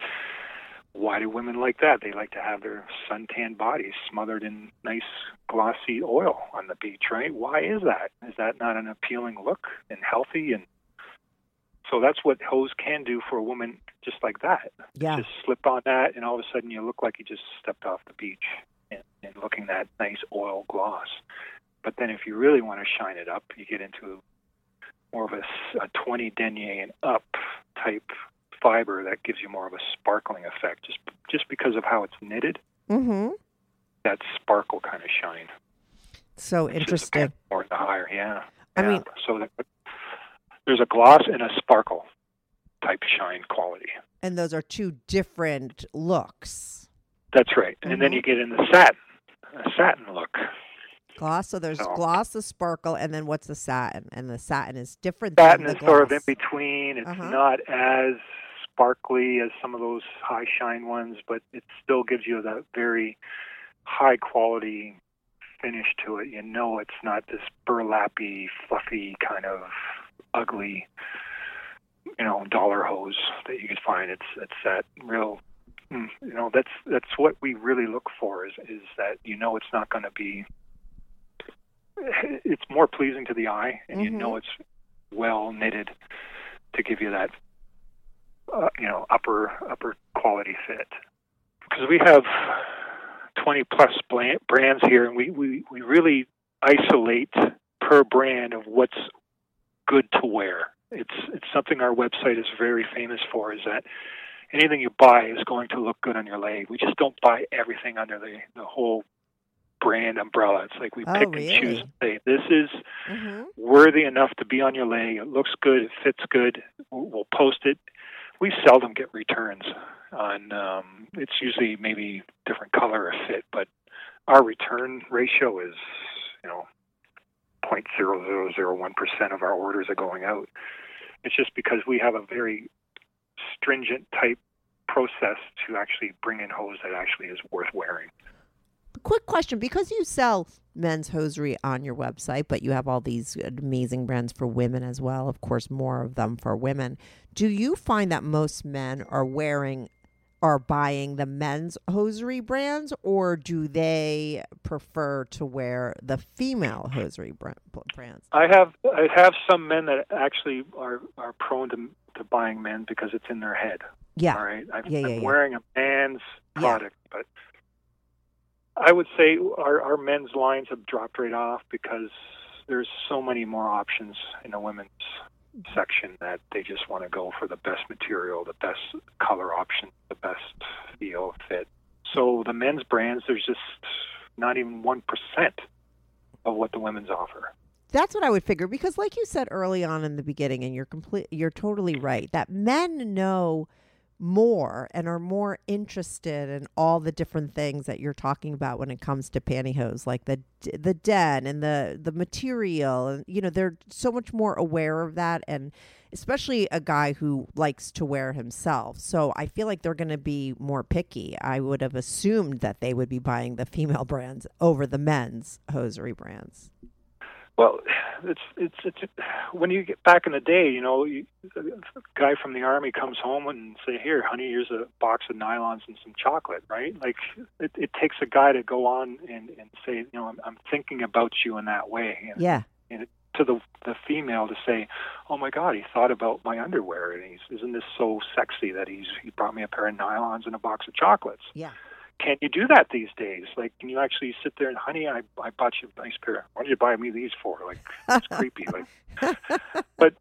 why do women like that? They like to have their suntan bodies smothered in nice glossy oil on the beach, right? Why is that? Is that not an appealing look and healthy? And so that's what hose can do for a woman just like that. Yeah. Just slip on that, and all of a sudden you look like you just stepped off the beach and, and looking that nice oil gloss. But then if you really want to shine it up, you get into more of a 20 denier and up type fiber that gives you more of a sparkling effect just just because of how it's knitted Mm-hmm. that sparkle kind of shine So It's interesting. a more the higher yeah I Yeah. mean- so that, there's a gloss and a sparkle type shine quality And those are two different looks. That's right. And then you get in the satin, a satin look. Gloss. So there's So- gloss, the sparkle, and then what's the satin? And the satin is different Satin is the sort of in between. It's Uh-huh. not as sparkly as some of those high shine ones, but it still gives you that very high quality finish to it. You know, it's not this burlappy, fluffy kind of ugly, you know, dollar hose that you can find. It's it's that real. mm, You know, that's that's what we really look for. Is is that you know it's not going to be. It's more pleasing to the eye, and you know it's well knitted to give you that uh, you know upper upper quality fit because we have 20 plus brands here and we, we, we really isolate per brand of what's good to wear it's it's something our website is very famous for is that anything you buy is going to look good on your leg we just don't buy everything under the the whole brand umbrella it's like we Oh, pick and choose and say this is hmm worthy enough to be on your leg. It looks good. It fits good. We'll we'll post it. We seldom get returns on. Um, it's usually maybe different color or fit, but our return ratio is, you know, point zero zero zero one percent of our orders are going out. It's just because we have a very stringent type process to actually bring in hose that actually is worth wearing. Quick question: Because you sell men's hosiery on your website, but you have all these amazing brands for women as well. Of course, more of them for women. Do you find that most men are wearing? Are buying the men's hosiery brands, or do they prefer to wear the female hosiery brand, brands? I have I have some men that actually are are prone to to buying men because it's in their head. Yeah. All right. I'm, Yeah, yeah, I'm yeah. wearing a man's Yeah. product, but I would say our our men's lines have dropped right off because there's so many more options in the women's section that they just want to go for the best material, the best color option, the best feel fit. So the men's brands, there's just not even one percent of what the women's offer. That's what I would figure because, like you said early on in the beginning, and you're complete, you're totally right that men know more and are more interested in all the different things that you're talking about when it comes to pantyhose, like the the den and the the material, and you know they're so much more aware of that, and especially a guy who likes to wear himself. So I feel like they're going to be more picky. I would have assumed that they would be buying the female brands over the men's hosiery brands. Well, it's it's it's when you get back in the day, you know, you, a guy from the army comes home and say, "Here, honey, here's a box of nylons and some chocolate." Right? Like it, it takes a guy to go on and and say, you know, I'm, I'm thinking about you in that way. And, Yeah. and it, to the the female to say, "Oh my God, he thought about my underwear, and he's isn't this so sexy that he's he brought me a pair of nylons and a box of chocolates." Yeah. Can you do that these days? Like, can you actually sit there and, honey, I I bought you a nice pair. What did you buy me these for? Like, it's creepy. Like, but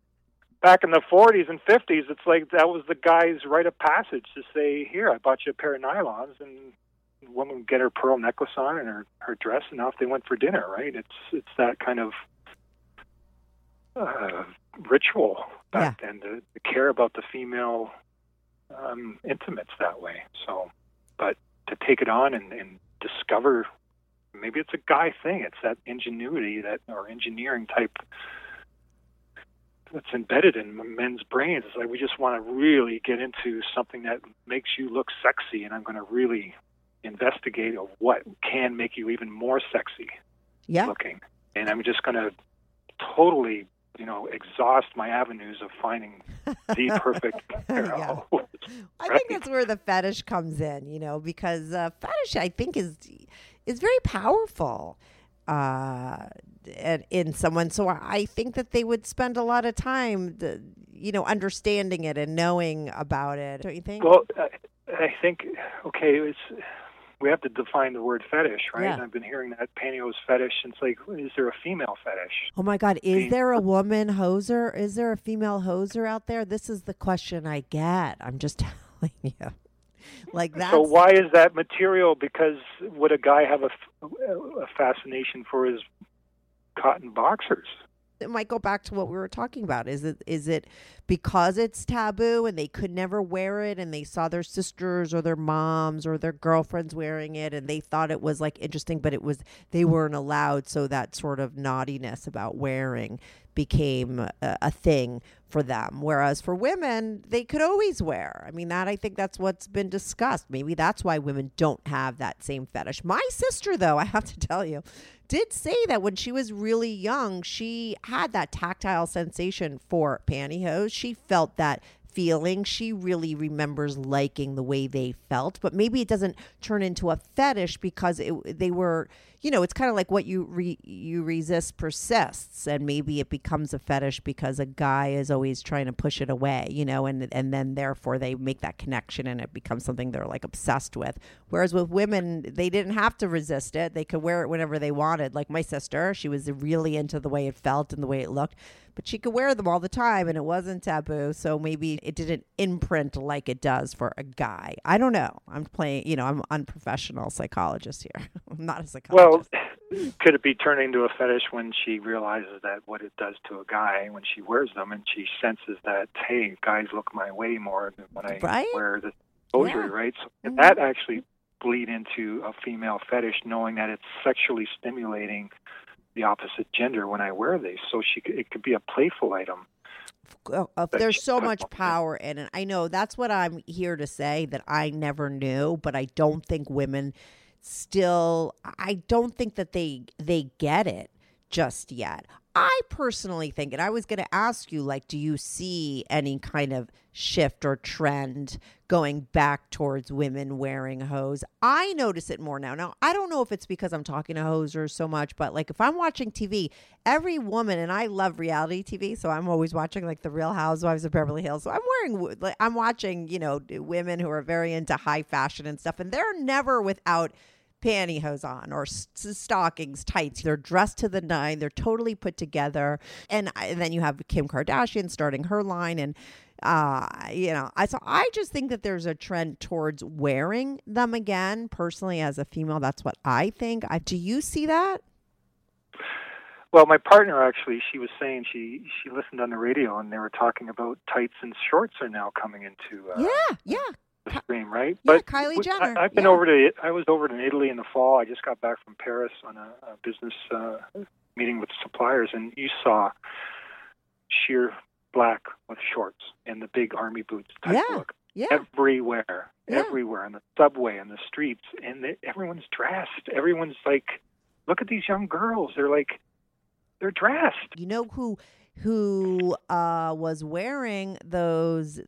back in the 40s and 50s, it's like that was the guy's rite of passage to say, here, I bought you a pair of nylons, and the woman would get her pearl necklace on and her her dress, and off they went for dinner. Right? It's it's that kind of uh, ritual back then to, to care about the female um, intimates that way. So, but to take it on and, and discover maybe it's a guy thing. It's that ingenuity that or engineering type that's embedded in men's brains. It's like we just want to really get into something that makes you look sexy, and I'm going to really investigate of what can make you even more sexy Yeah. looking. And I'm just going to totally, you know, exhaust my avenues of finding the perfect pair of Yeah. hose. I think that's where the fetish comes in, you know, because uh, fetish I think is is very powerful uh, in, someone. So I think that they would spend a lot of time, you know, understanding it and knowing about it. Don't you think? Well, I, I think okay, it's we have to define the word fetish, right? Yeah. And I've been hearing that pantyhose fetish. And it's like, is there a female fetish? Oh my God! Is there a woman hoser? Is there a female hoser out there? This is the question I get. I'm just telling you. Like that. So why is that material? Because would a guy have a, a fascination for his cotton boxers? It might go back to what we were talking about. Is it is it because it's taboo and they could never wear it and they saw their sisters or their moms or their girlfriends wearing it and they thought it was like interesting, but it was they weren't allowed, so that sort of naughtiness about wearing became a, a thing for them. Whereas for women, they could always wear. I mean, that I think that's what's been discussed. Maybe that's why women don't have that same fetish. My sister, though, I have to tell you, did say that when she was really young, she had that tactile sensation for pantyhose. She felt that feeling. She really remembers liking the way they felt, but maybe it doesn't turn into a fetish because it, they were, you know, it's kind of like what you re, you resist persists, and maybe it becomes a fetish because a guy is always trying to push it away, you know, and and then therefore they make that connection and it becomes something they're like obsessed with. Whereas with women, they didn't have to resist it; they could wear it whenever they wanted. Like my sister, she was really into the way it felt and the way it looked but she could wear them all the time and it wasn't taboo. So maybe it didn't imprint like it does for a guy. I don't know. I'm playing, you know, I'm unprofessional psychologist here. I'm not a psychologist. Well, could it be turning into a fetish when she realizes that what it does to a guy when she wears them and she senses that, hey, guys look my way more than when I right? wear the hosiery, Yeah. right? So Mhm. that actually bleed into a female fetish knowing that it's sexually stimulating the opposite gender when I wear these. So she could, it could be a playful item. uh, there's so much power in it. I know that's what I'm here to say that I never knew, but I don't think women still I don't think that they they get it just yet. I personally think and I was going to ask you like do you see any kind of shift or trend going back towards women wearing hose? I notice it more now. Now, I don't know if it's because I'm talking to hosers so much, but like if I'm watching TV, every woman and I love reality TV, so I'm always watching like the Real Housewives of Beverly Hills. So I'm wearing like I'm watching, you know, women who are very into high fashion and stuff and they're never without pantyhose on or s- stockings, tights. They're dressed to the nine. They're totally put together. And, I, and then you have Kim Kardashian starting her line, and uh, you know, I so I just think that there's a trend towards wearing them again. Personally, as a female, that's what I think. I, do you see that? Well, my partner actually, she was saying she she listened on the radio and they were talking about tights and shorts are now coming into uh, yeah, yeah. The stream, right? Yeah, but Kylie Jenner, I, have been yeah. over to I was over to Italy in the fall. I just got back from Paris on a, a business uh, meeting with suppliers, and you saw sheer black with shorts and the big army boots type Yeah, look yeah. everywhere, Yeah. everywhere on the subway, on the streets, and they, everyone's dressed. Everyone's like, look at these young girls. They're like, they're dressed. You know who who uh, was wearing those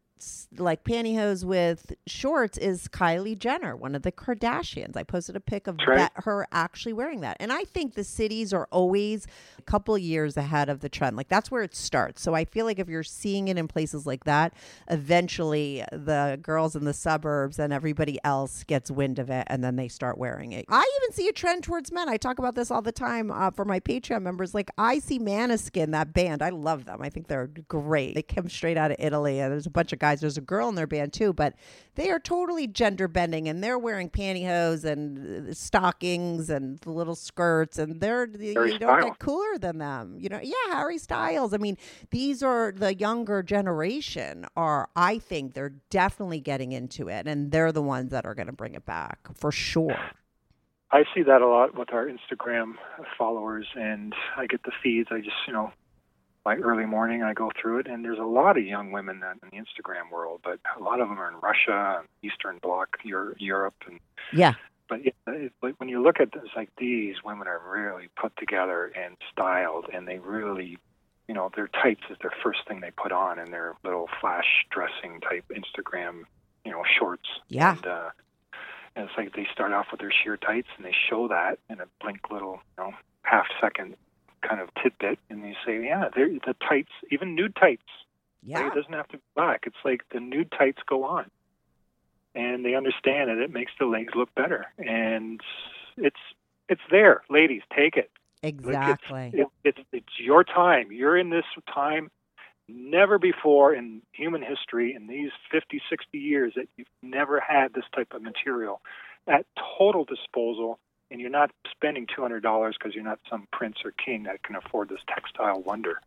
like pantyhose with shorts is Kylie Jenner, one of the Kardashians. I posted a pic of right. that, her actually wearing that. And I think the cities are always a couple years ahead of the trend. Like that's where it starts. So I feel like if you're seeing it in places like that, eventually the girls in the suburbs and everybody else gets wind of it and then they start wearing it. I even see a trend towards men. I talk about this all the time uh, for my Patreon members. Like I see Maneskin, that band. I love them. I think they're great. They come straight out of Italy, and there's a bunch of guys. There's a girl in their band too, but they are totally gender bending, and they're wearing pantyhose and uh, stockings and the little skirts, and they're you don't Styles. get cooler than them. You know, yeah, Harry Styles. I mean, these are the younger generation. Are I think they're definitely getting into it, and they're the ones that are going to bring it back for sure. I see that a lot with our Instagram followers, and I get the feeds. I just, you know, my early morning, I go through it, and there's a lot of young women that- in the Instagram world, but a lot of them are in Russia, and Eastern Bloc, Europe, and Yeah. but yeah, it, but when you look at this, like these women are really put together and styled, and they really, you know, their tights is their first thing they put on, and their little flash dressing type Instagram, you know, shorts. Yeah. And, uh, and it's like they start off with their sheer tights, and they show that in a blink little, you know, half second kind of tidbit, and you say, yeah, the tights, even nude tights. Yeah. it doesn't have to be black. It's like the nude tights go on, and they understand that it makes the legs look better, and it's it's there, ladies. Take it. Like, it's- Exactly. it- it's it's your time. You're in this time. Never before in human history, in these 50, 60 years, that you've never had this type of material at total disposal and you're not spending two hundred dollars because you're not some prince or king that can afford this textile wonder.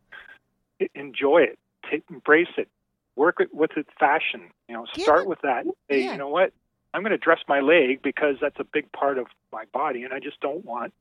Enjoy it, Take, embrace it, work it with it, fashion. You know, Yeah. start with that. Say, Yeah. you know what, I'm going to dress my leg because that's a big part of my body, and I just don't want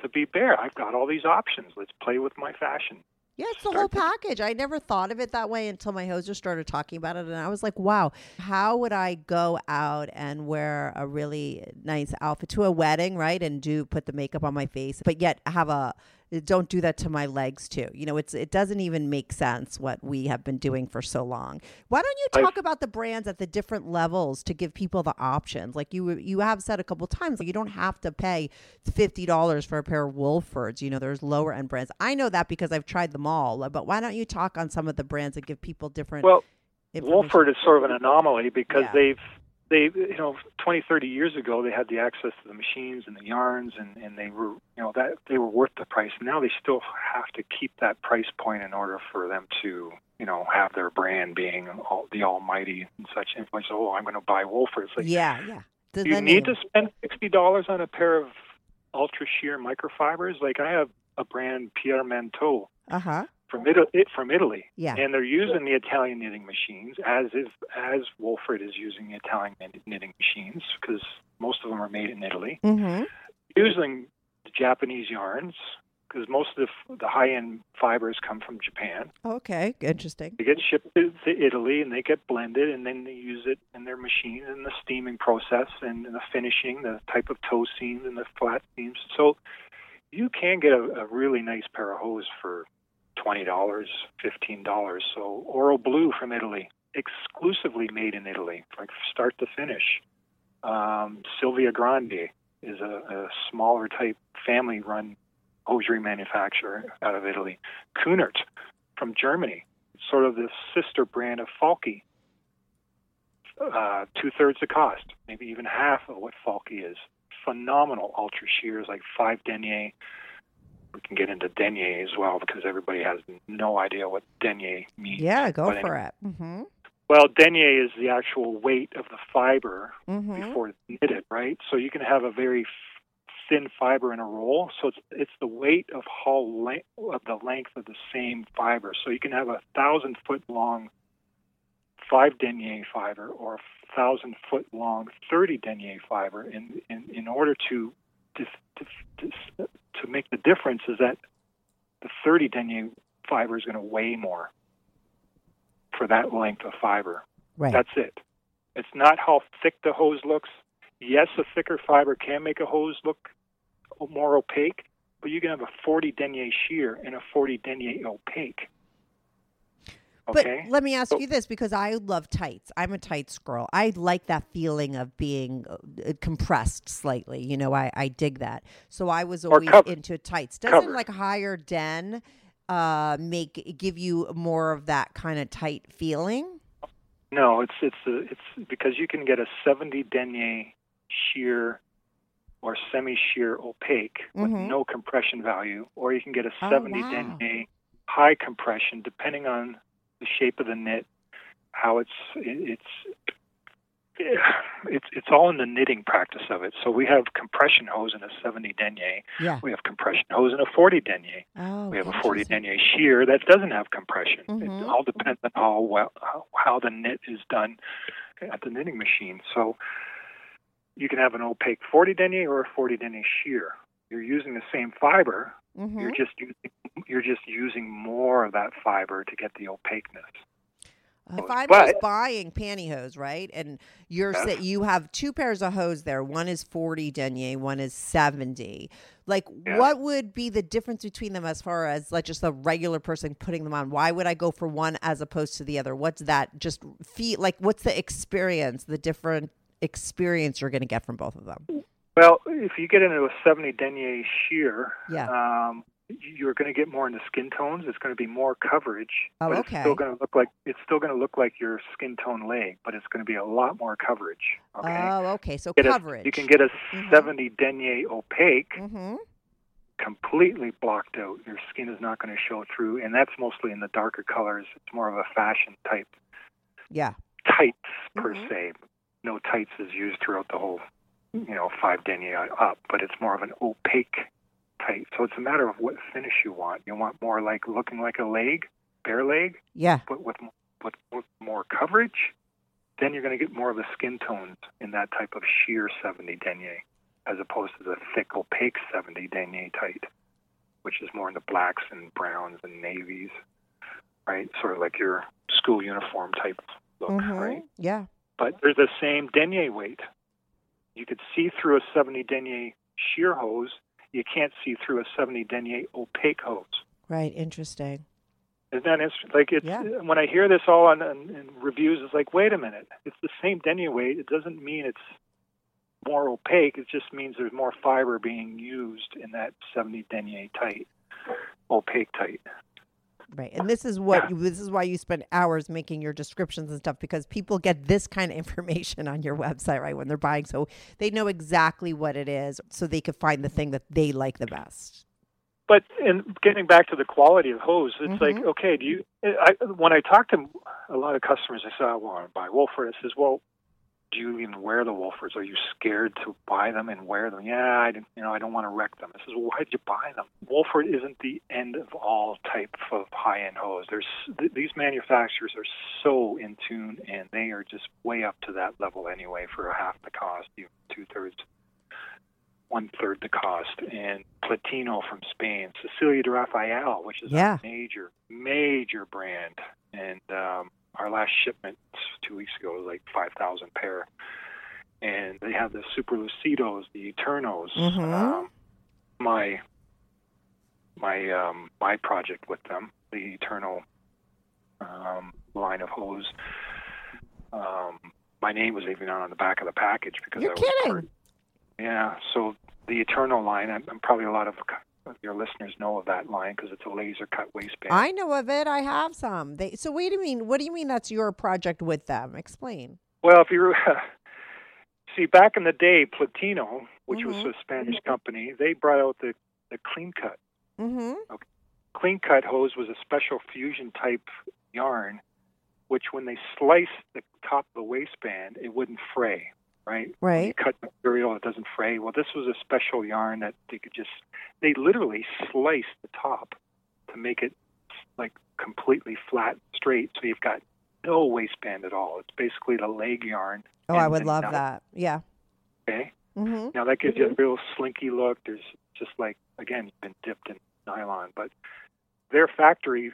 to be bare. I've got all these options. Let's play with my fashion. Yeah, it's the whole package. I never thought of it that way until my hoser started talking about it. And I was like, wow, how would I go out and wear a really nice outfit to a wedding, right? And do put the makeup on my face, but yet have a Eh, don't do that to my legs too. You know, it's it doesn't even make sense what we have been doing for so long. Why don't you I- talk about the brands at the different levels to give people the options? Like you you have said a couple times, you don't have to pay fifty dollars for a pair of Wolfords. You know, there's lower end brands. I know that because I've tried them all. Uh, but why don't you talk on some of the brands and give people different? Well? Wolford is sort of an anomaly because Yeah. they've they you know 20 30 years ago they had the access to the machines and the yarns and and they were you know that they were worth the price. Now they still have to keep that price point in order for them to you know have their brand being all, the almighty and such like oh i'm going to buy Wolford it's like yeah, yeah. The- you need to spend sixty dollars on a pair of ultra sheer microfibers? Like i have a brand Pierre Mantoux. Uh huh. From Italy, it from Italy. Yeah. And they're using the Italian knitting machines as is as Wolford is using the Italian knitting machines because most of them are made in Italy. Mm-hmm. Using the Japanese yarns because most of the, the high-end fibers come from Japan. Okay, interesting. They get shipped to, to Italy and they get blended and then they use it in their machines in the steaming process and in the finishing, the type of toe seams and the flat seams. So you can get a, a really nice pair of hose for twenty dollars, fifteen dollars. So Oroblù from Italy, exclusively made in Italy, like start to finish. Um, Sylvia Grande is a, a smaller type family-run hosiery manufacturer out of Italy. Kunert from Germany, sort of the sister brand of Falke. Uh, two thirds the cost, maybe even half of what Falke is. Phenomenal ultra shears like five denier. We can get into denier as well because everybody has no idea what denier means. Yeah, go But for anyway. it. Mm-hmm. Well, denier is the actual weight of the fiber Mm-hmm. before it's knitted, right? So you can have a very thin fiber in a roll. So it's it's the weight of how length of the length of the same fiber. So you can have a thousand foot long five denier fiber or a thousand foot long thirty denier fiber. In in in order to to, to, to, to make the difference is that the thirty denier fiber is going to weigh more for that length of fiber. Right. That's it. It's not how thick the hose looks. Yes, a thicker fiber can make a hose look more opaque, but you can have a 40 denier sheer and a 40 denier opaque. Okay? But let me ask So- you this because I love tights. I'm a tights girl. I like that feeling of being uh, compressed slightly. You know, I, I dig that. So I was always into tights. Doesn't Covered. like higher den uh, make give you more of that kind of tight feeling? No, it's it's a, it's because you can get a 70 denier sheer or semi-sheer opaque with Mhm. no compression value, or you can get a Oh, 70 wow. denier high compression, depending on the shape of the knit, how it's it's it's it's all in the knitting practice of it. So we have compression hose in a 70 denier. Yeah. We have compression hose in a 40 denier. Oh, We have a 40 denier sheer that doesn't have compression. Mm-hmm. It all depends on how well how, how the knit is done at the knitting machine. So you can have an opaque 40 denier or a 40 denier sheer. You're using the same fiber. Mm-hmm. You're just using you're just using more of that fiber to get the opaqueness. If I'm But- buying pantyhose, right, and you're Yeah. sa- you have two pairs of hose there. One is 40 denier, one is 70. Like, Yeah. what would be the difference between them as far as like just a regular person putting them on? Why would I go for one as opposed to the other? What's that? Just feel like what's the experience? The different experience you're going to get from both of them? Well, if you get into a 70 denier sheer, Yeah. um, you're going to get more into skin tones. It's going to be more coverage, Oh, but okay. it's still going to look like it's still going to look like your skin tone leg, but it's going to be a lot more coverage. Okay. Oh, okay. So Get a- coverage. you can get a Mhm. 70 denier opaque, Mm-hmm. completely blocked out. Your skin is not going to show through, and that's mostly in the darker colors. It's more of a fashion type Yeah. tights per Mhm. se. No tights is used throughout the whole you know, five denier up, but it's more of an opaque tight. So it's a matter of what finish you want. You want more like looking like a leg, bare leg, Yeah. but with with, with more coverage. Then you're going to get more of the skin tones in that type of sheer 70 denier, as opposed to the thick opaque 70 denier tight, which is more in the blacks and browns and navies, right? Sort of like your school uniform type look, Mhm. right? Yeah. but they're the same denier weight. You could see through a 70 denier sheer hose. You can't see through a 70 denier opaque hose. Right. Interesting. And then it's like it's Yeah. when I hear this all on, on, in reviews, it's like, wait a minute, it's the same denier weight. It doesn't mean it's more opaque. It just means there's more fiber being used in that 70 denier tight, opaque tight. Right. And this is what you, this is why you spend hours making your descriptions and stuff because people get this kind of information on your website, right? When they're buying. So they know exactly what it is so they could find the thing that they like the best. But in getting back to the quality of hose, it's Mm-hmm. like okay, do you? I, when I talk to a lot of customers, I say, "I want to buy Wolford." I says, "Well, do you even wear the Wolfords? Are you scared to buy them and wear them?" Yeah, I didn't, you know, I don't want to wreck them. I says, "Well, why did you buy them?" Wolford isn't the end of all type of high-end hose. There's th- these manufacturers are so in tune, and they are just way up to that level anyway for a half the cost, even two thirds one third the cost, and Platino from Spain, Cecilia de Rafael, which is Yeah. a major, major brand, and um, our last shipment two weeks ago was like five thousand pair, and they have the Super Lucidos, the Eternos. Mhm. Um, my my um, my project with them, the Eternal um, line of hose. Um, my name was even on the back of the package because You're I was kidding. part- yeah, so the Eternal line, I'm, I'm probably a lot of your listeners know of that line because it's a laser cut waistband. I know of it. I have some. They so wait a minute. What do you mean that's your project with them? Explain. Well, if you see back in the day, Platino, which was Mhm. a Spanish company, they brought out the the clean cut. Mm-hmm. Clean cut hose was a special fusion type yarn, which when they sliced the top of the waistband, it wouldn't fray. Right. When you Right. cut material, it doesn't fray. Well, this was a special yarn that they could just they literally sliced the top to make it like completely flat, straight. So you've got no waistband at all. It's basically the leg yarn. Oh, I would love that. Yeah. Okay. Mm-hmm. Now that gives you a real slinky look. There's just like again, been dipped in nylon, but their factory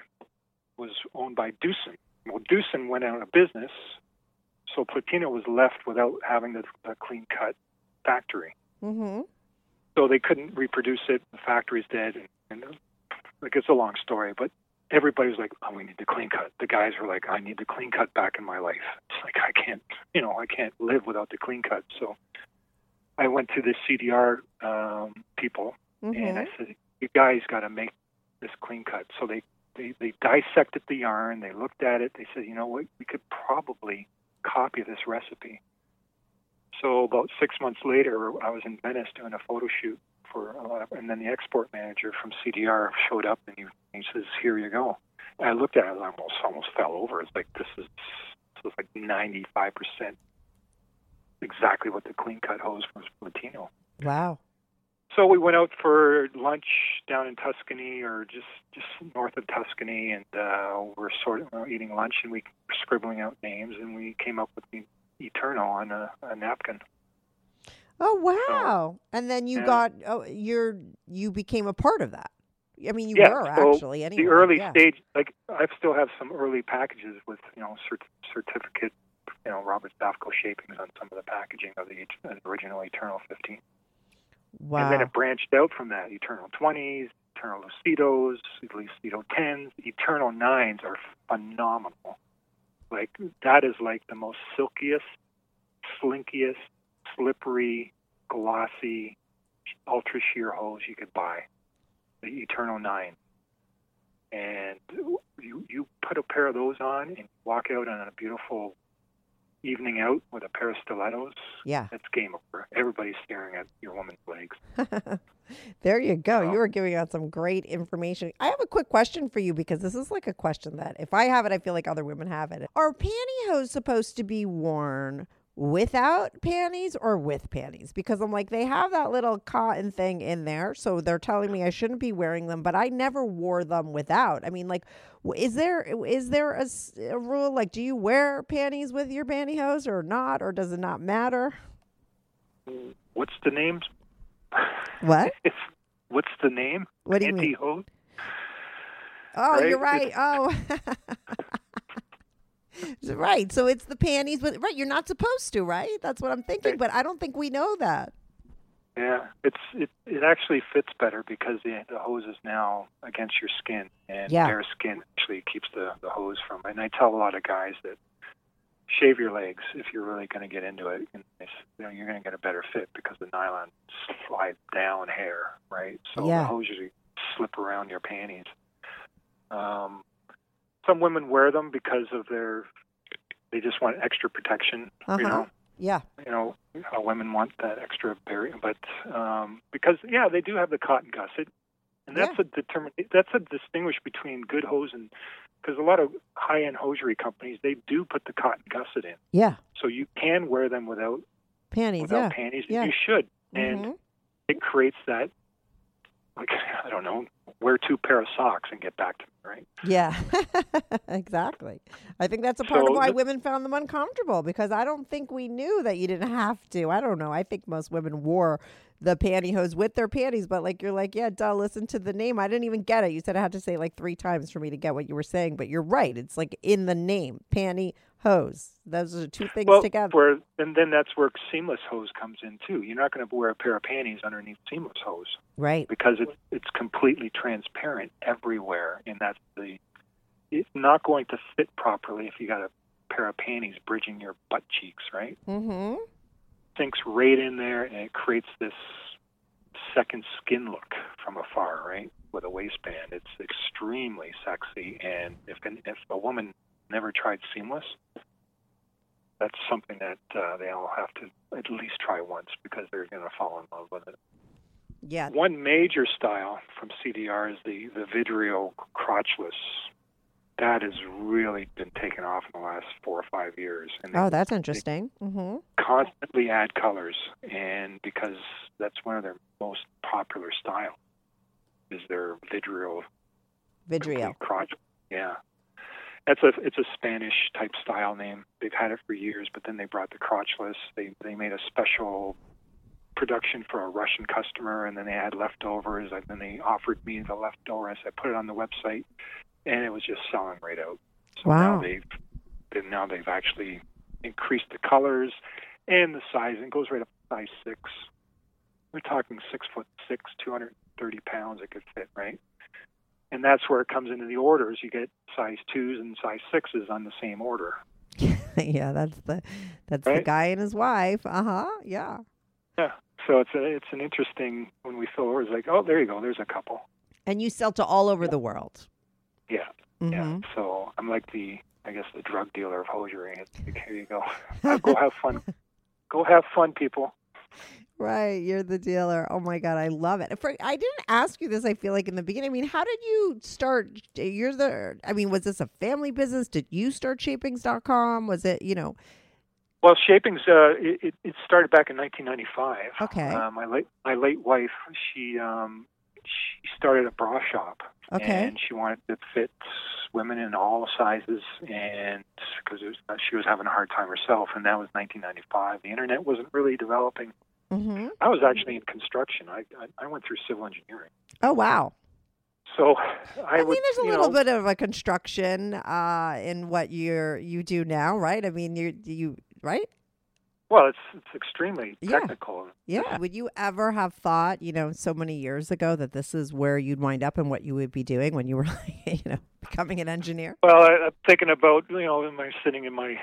was owned by Deucin. Well, Deucin went out of business, so Platino was left without having the, the clean cut factory. Mm-hmm. So they couldn't reproduce it. The factory's dead, and, and like it's a long story, but everybody was like, "Oh, we need the clean cut." The guys were like, "I need the clean cut back in my life." It's like I can't, you know, I can't live without the clean cut. So I went to the CDR um, people and I said, "You guys got to make this clean cut." So they, they they dissected the yarn. They looked at it. They said, "You know what? We could probably copy this recipe." So about six months later, I was in Venice doing a photo shoot for, uh, and then the export manager from CDR showed up and he, he says, "Here you go." And I looked at it, I almost almost fell over. It's like this is this is like ninety five percent exactly what the clean cut hose was from Platino. Wow. So we went out for lunch down in Tuscany, or just just north of Tuscany, and uh, we're sort of eating lunch, and we were scribbling out names, and we came up with the Eternal on a, a napkin. Oh wow! and then you yeah. got oh you're you became a part of that. I mean, you yeah, were so actually anyway. the early yeah. stage, like I still have some early packages with you know cert- certificate, you know Robert Safco shapings on some of the packaging of the et- original Eternal 15. Wow. And then it branched out from that. Eternal 20s, Eternal Lucidos, Lucido 10s, Eternal 9s are phenomenal. Like, that is like the most silkiest, slinkiest, slippery, glossy, ultra sheer hose you could buy. The Eternal 9. And you, you put a pair of those on and walk out on a beautiful evening out with a pair of stilettos. Yeah. It's game over. Everybody's staring at your woman's legs. there you go. You were giving out some great information. I have a quick question for you because this is like a question that if I have it, I feel like other women have it. Are pantyhose supposed to be worn without panties or with panties because I'm like they have that little cotton thing in there so they're telling me I shouldn't be wearing them but I never wore them without I mean like is there is there a rule like do you wear panties with your pantyhose or not or does it not matter What's the name? what what's the name? What do you mean? Pantyhose? oh you're Right? right oh right so it's the panties but right you're not supposed to right that's what I'm thinking but I don't think we know that Yeah, it's it. It actually fits better because the the hose is now against your skin, and Yeah. bare skin actually keeps the the hose from. And I tell a lot of guys that shave your legs if you're really going to get into it. And you know, you're going to get a better fit because the nylon slides down hair, right? So Yeah. the hose usually slip around your panties. Um, some women wear them because of their they just want extra protection. Uh-huh. You know, yeah you know, women want that extra barrier, but um, because yeah, they do have the cotton gusset, and that's a determine that's a distinguish between good hose and because a lot of high end hosiery companies they do put the cotton gusset in, yeah so you can wear them without panties without yeah panties. yeah. You should, and Mhm. it creates that like I don't know, wear two pair of socks and get back to me, right? Yeah, exactly. I think that's a part of why the- women found them uncomfortable because I don't think we knew that you didn't have to. I don't know. I think most women wore the pantyhose with their panties, but like you're like, yeah, duh, listen to the name. I didn't even get it. You said I had to say like three times for me to get what you were saying, but you're right. It's like in the name, panty hose. Those are two things well, together. where and then that's where seamless hose comes in too. You're not going to wear a pair of panties underneath seamless hose. Right. because it's it's completely transparent everywhere, and that's the it's not going to fit properly if you got a pair of panties bridging your butt cheeks, right? Mm-hmm. Sinks right in there, and it creates this second skin look from afar, right? With a waistband, it's extremely sexy, and if an, if a woman never tried seamless, that's something that uh, they all have to at least try once because they're going to fall in love with it. Yeah. One major style from CDR is the the Vidrio crotchless. That has really been taken off in the last four or five years, and Oh, that's interesting. Mm-hmm. constantly add colors. And because that's one of their most popular styles, is their Vidrio Vidrio. crotch. Yeah, that's a it's a Spanish type style name. They've had it for years, but then they brought the crotchless. They they made a special production for a Russian customer, and then they had leftovers, and then they offered me the leftovers. I put it on the website, and it was just selling right out. So Wow. now they've then now they've actually increased the colors and the size. and It goes right up to size six. We're talking six foot six, two hundred thirty pounds. It could fit right, and that's where it comes into the orders. You get size twos and size sixes on the same order. yeah, that's the that's the guy and his wife. Uh huh. Yeah. Yeah. So it's a it's an interesting when we fill orders like oh there you go there's a couple And you sell to all over the world. yeah yeah Mhm. so I'm like the I guess the drug dealer of hosiery it's like here you go go have fun go have fun people Right, you're the dealer. Oh my god, I love it. For, I didn't ask you this. I feel like in the beginning. I mean, how did you start? You're the. I mean, was this a family business? Did you start Shapings.com? Was it you know? Well, Shapings, uh, it, it- started back in 1995. Okay. Uh, my late my late wife, she um, she started a bra shop. Okay. And she wanted to fit women in all sizes, and because she was having a hard time herself, and that was 1995. The internet wasn't really developing. Mm-hmm. I was actually in construction. I I, I went through civil engineering, Oh wow. so I, I, would. mean, there's a little know, bit of a construction uh, in what you're you do now, right? I mean, you you right? Well, it's it's extremely Yeah. technical. Yeah. Would you ever have thought, you know, so many years ago that this is where you'd wind up and what you would be doing when you were, you know, becoming an engineer? Well, I, I'm thinking about you know, am I sitting in my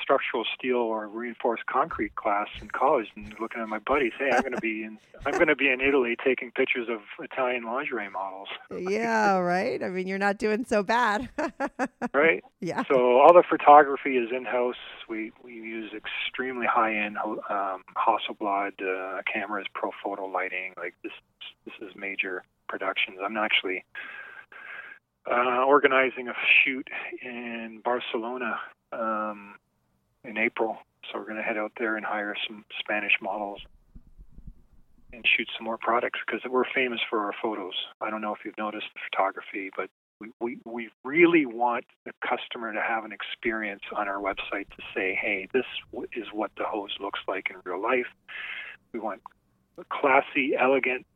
structural steel or reinforced concrete class in college and looking at my buddies? Hey, I'm going to be in I'm going to be in Italy taking pictures of Italian lingerie models, yeah, right. I mean, you're not doing so bad, right? Yeah. So all the photography is in house. We we use extremely high end um, Hasselblad uh, cameras, pro photo lighting. Like this this is major productions. I'm actually uh, organizing a shoot in Barcelona um, in April. So we're going to head out there and hire some Spanish models and shoot some more products because we're famous for our photos. I don't know if you've noticed the photography, but we, we, we really want the customer to have an experience on our website to say, hey, this is what the hose looks like in real life. We want classy, elegant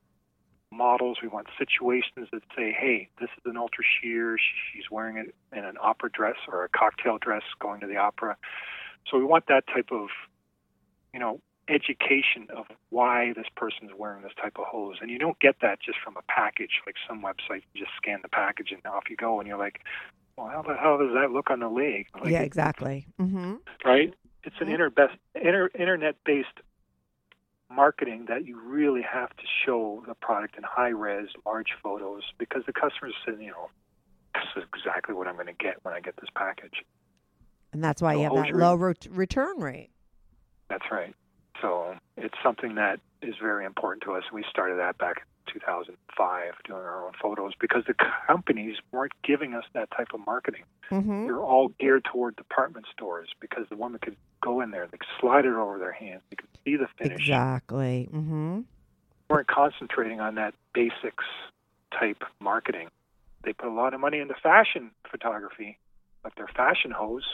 models. We want situations that say, hey, this is an ultra sheer. She's wearing it in an opera dress or a cocktail dress going to the opera. So we want that type of, you know, education of why this person's wearing this type of hose. And you don't get that just from a package, like some websites. You just scan the package and off you go, and you're like, well, how the hell does that look on the leg? Like yeah, exactly. Mm-hmm. Right? It's an inter best, inter, internet-based marketing that you really have to show the product in high res, large photos, because the customers saying, you know, this is exactly what I'm going to get when I get this package. And that's why you have that low re- return rate. That's right. So it's something that is very important to us. We started that back in 2005, doing our own photos, because the companies weren't giving us that type of marketing. Mm-hmm. Were all geared toward department stores because the woman could go in there, they could slide it over their hands, they could see the finish. Exactly. Mm-hmm. We weren't concentrating on that basics type marketing. They put a lot of money into fashion photography, like their fashion hose,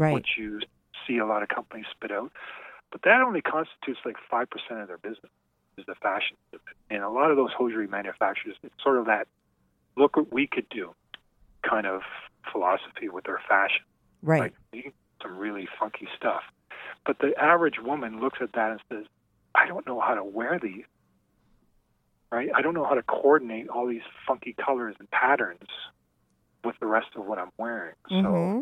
right. which you see a lot of companies spit out. But that only constitutes like 5% of their business, is the fashion. And a lot of those hosiery manufacturers, it's sort of that look what we could do kind of philosophy with their fashion. Right. Like, you can some really funky stuff. But the average woman looks at that and says, I don't know how to wear these. Right? I don't know how to coordinate all these funky colors and patterns with the rest of what I'm wearing. Mm-hmm.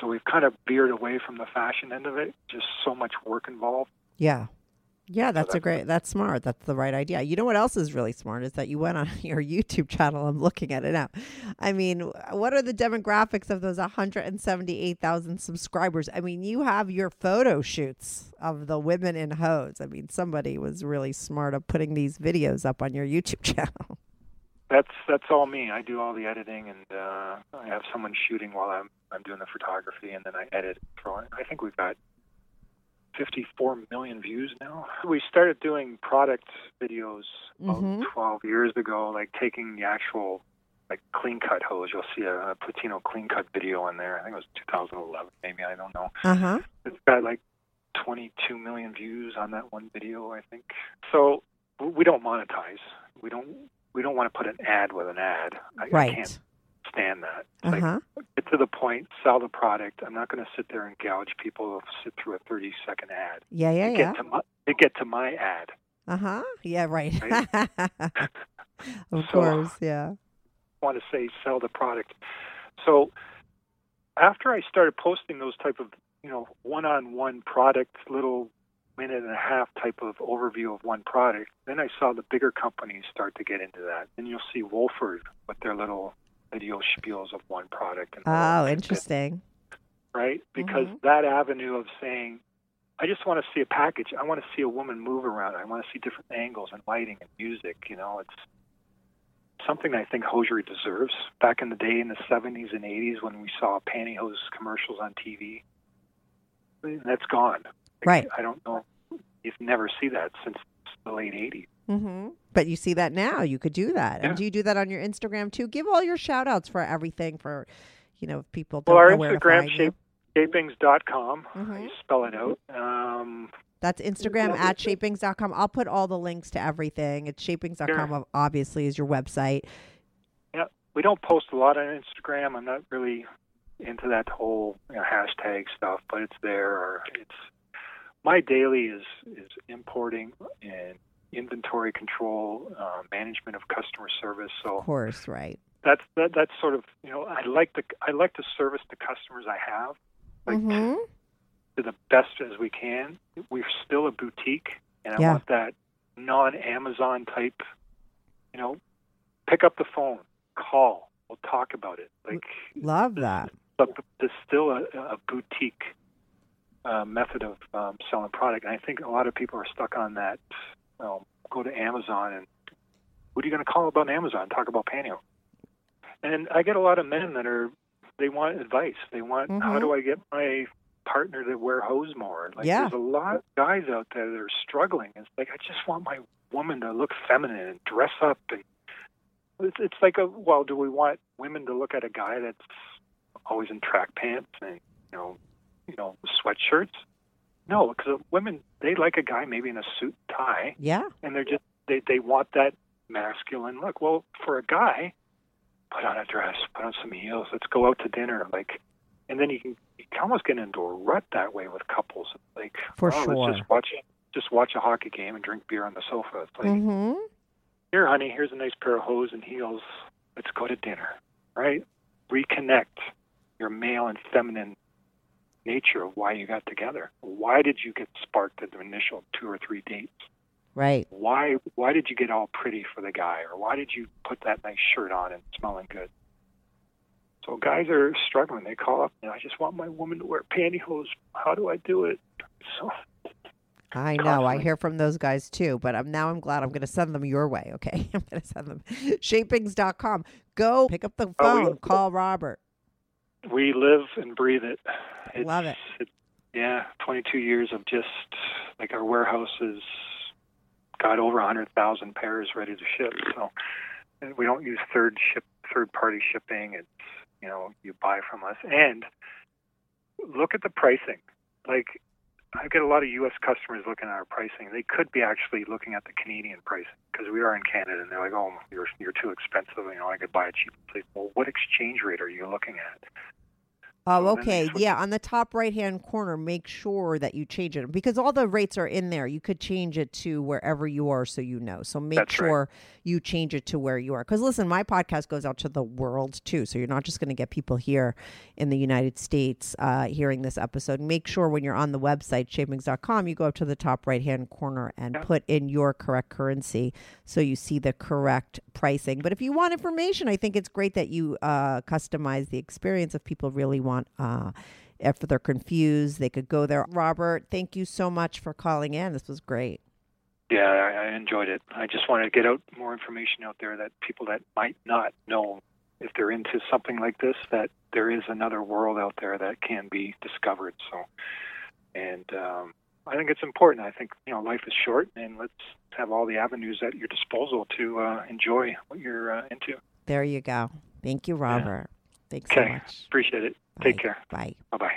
So we've kind of veered away from the fashion end of it. Just so much work involved. Yeah. Yeah, that's, so that's a great. That's smart. That's the right idea. You know what else is really smart is that you went on your YouTube channel. I'm looking at it now. I mean, what are the demographics of those 178,000 subscribers? I mean, you have your photo shoots of the women in hose. I mean, somebody was really smart of putting these videos up on your YouTube channel. That's that's all me. I do all the editing, and uh, I have someone shooting while I'm I'm doing the photography, and then I edit. For I think we've got 54 million views now. We started doing product videos mm-hmm. 12 years ago, like taking the actual like clean cut hose. You'll see a, a Platino clean cut video in there. I think it was 2011, maybe I don't know. Uh huh. It's got like 22 million views on that one video, I think. So we don't monetize. We don't we don't want to put an ad with an ad. I, right. I can't stand that. Uh-huh. Like, get to the point, sell the product. I'm not going to sit there and gouge people to sit through a 30 second ad. Yeah, yeah, to yeah. Get to my, to get to my ad. Uh huh. Yeah, right. right? of so, course, yeah. I want to say sell the product. So after I started posting those type of you know one-on-one product little minute and a half type of overview of one product. Then I saw the bigger companies start to get into that. Then you'll see Wolford with their little video spiels of one product. And oh, interesting. Right? Because mm-hmm. that avenue of saying, I just want to see a package. I want to see a woman move around. I want to see different angles and lighting and music. You know, it's something I think hosiery deserves. Back in the day in the 70s and 80s when we saw pantyhose commercials on TV, that's gone. Right. I don't know. You've never see that since the late 80s. Mm-hmm. But you see that now. You could do that. Yeah. And do you do that on your Instagram too? Give all your shout outs for everything for, you know, people don't well, our know where Instagram, shape, shapings.com. Mhm. You spell it out. Um, That's Instagram at shapings.com. I'll put all the links to everything. It's shapings.com, Sure. obviously, is your website. yeah, we don't post a lot on Instagram. I'm not really into that whole you know, hashtag stuff, but it's there. Or it's my daily is is importing and inventory control, uh, management of customer service. So Of course, right. that's that, that's sort of you know I like to I like to service the customers I have like Mhm. to the best as we can. We're still a boutique, and I Yeah. want that non-Amazon type. You know, pick up the phone, call, we'll talk about it. Like Love that. but there's still a, a boutique uh, method of um, selling product, and I think a lot of people are stuck on that. Um, go to Amazon and what are you going to call about Amazon? Talk about pantyhose. And I get a lot of men that are they want advice. They want how Mhm. do I get my partner to wear hose more. Like Yeah. there's a lot of guys out there that are struggling. It's like I just want my woman to look feminine and dress up and it's, it's like a well, do we want women to look at a guy that's always in track pants and you know, you know, sweatshirts? No, because women they like a guy maybe in a suit tie, Yeah. and they're just they they want that masculine look. Well, for a guy, put on a dress, put on some heels, let's go out to dinner, like, and then you can you can almost get into a rut that way with couples. Like, For oh, sure. let's just watch just watch a hockey game and drink beer on the sofa. It's like, Mm-hmm. here, honey, here's a nice pair of hose and heels. Let's go to dinner, right? Reconnect your male and feminine nature of why you got together. Why did you get sparked at the initial two or three dates? Right. Why why did you get all pretty for the guy, or why did you put that nice shirt on and smelling good? So guys are struggling. They call up, and I just want my woman to wear pantyhose. How do I do it? So I know. I hear from those guys too, but I'm now I'm glad I'm going to send them your way. Okay, I'm going to send them shapings.com. Go pick up the Oh, phone. call Robert. We live and breathe it. It's, Love it. it. Yeah, 22 years of just like our warehouse has got over 100,000 pairs ready to ship. So and we don't use third ship, third party shipping. It's you know you buy from us and look at the pricing. Like I get a lot of U.S. customers looking at our pricing. They could be actually looking at the Canadian pricing because we are in Canada, and they're like, "Oh, you're you're too expensive. You know, I could buy it cheap." Like, well, what exchange rate are you looking at? Oh, So then they okay. Yeah, on the top right hand corner, make sure that you change it because all the rates are in there. You could change it to wherever you are so you know. So make That's right. sure you change it to where you are. Because listen, my podcast goes out to the world too. So you're not just going to get people here in the United States uh, hearing this episode. Make sure when you're on the website, shapings.com, you go up to the top right hand corner and Yeah. put in your correct currency so you see the correct pricing. But if you want information, I think it's great that you uh, customize the experience if people really want. Uh, if they're confused, they could go there. Robert, thank you so much for calling in. This was great. Yeah, I, I enjoyed it. I just wanted to get out more information out there that people that might not know if they're into something like this, that there is another world out there that can be discovered. So, and um, I think it's important. I think you know life is short, and let's have all the avenues at your disposal to uh, enjoy what you're uh, into. There you go. Thank you, Robert. Thanks so much. appreciate it. Bye. Take care. Bye. Bye bye.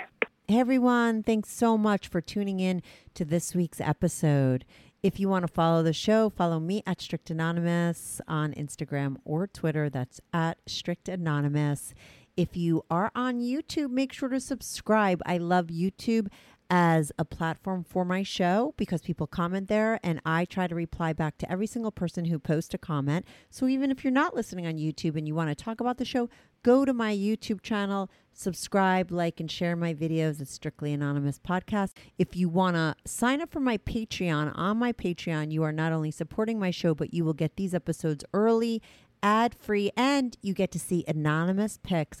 Hey everyone, thanks so much for tuning in to this week's episode. If you want to follow the show, follow me at Strict Anonymous on Instagram or Twitter. That's at Strict Anonymous. If you are on YouTube, make sure to subscribe. I love YouTube as a platform for my show because people comment there and I try to reply back to every single person who posts a comment. So even if you're not listening on YouTube and you want to talk about the show, go to my YouTube channel, subscribe, like, and share my videos. It's Strictly Anonymous Podcast. If you want to sign up for my Patreon, on my Patreon, you are not only supporting my show, but you will get these episodes early, ad free, and you get to see anonymous pics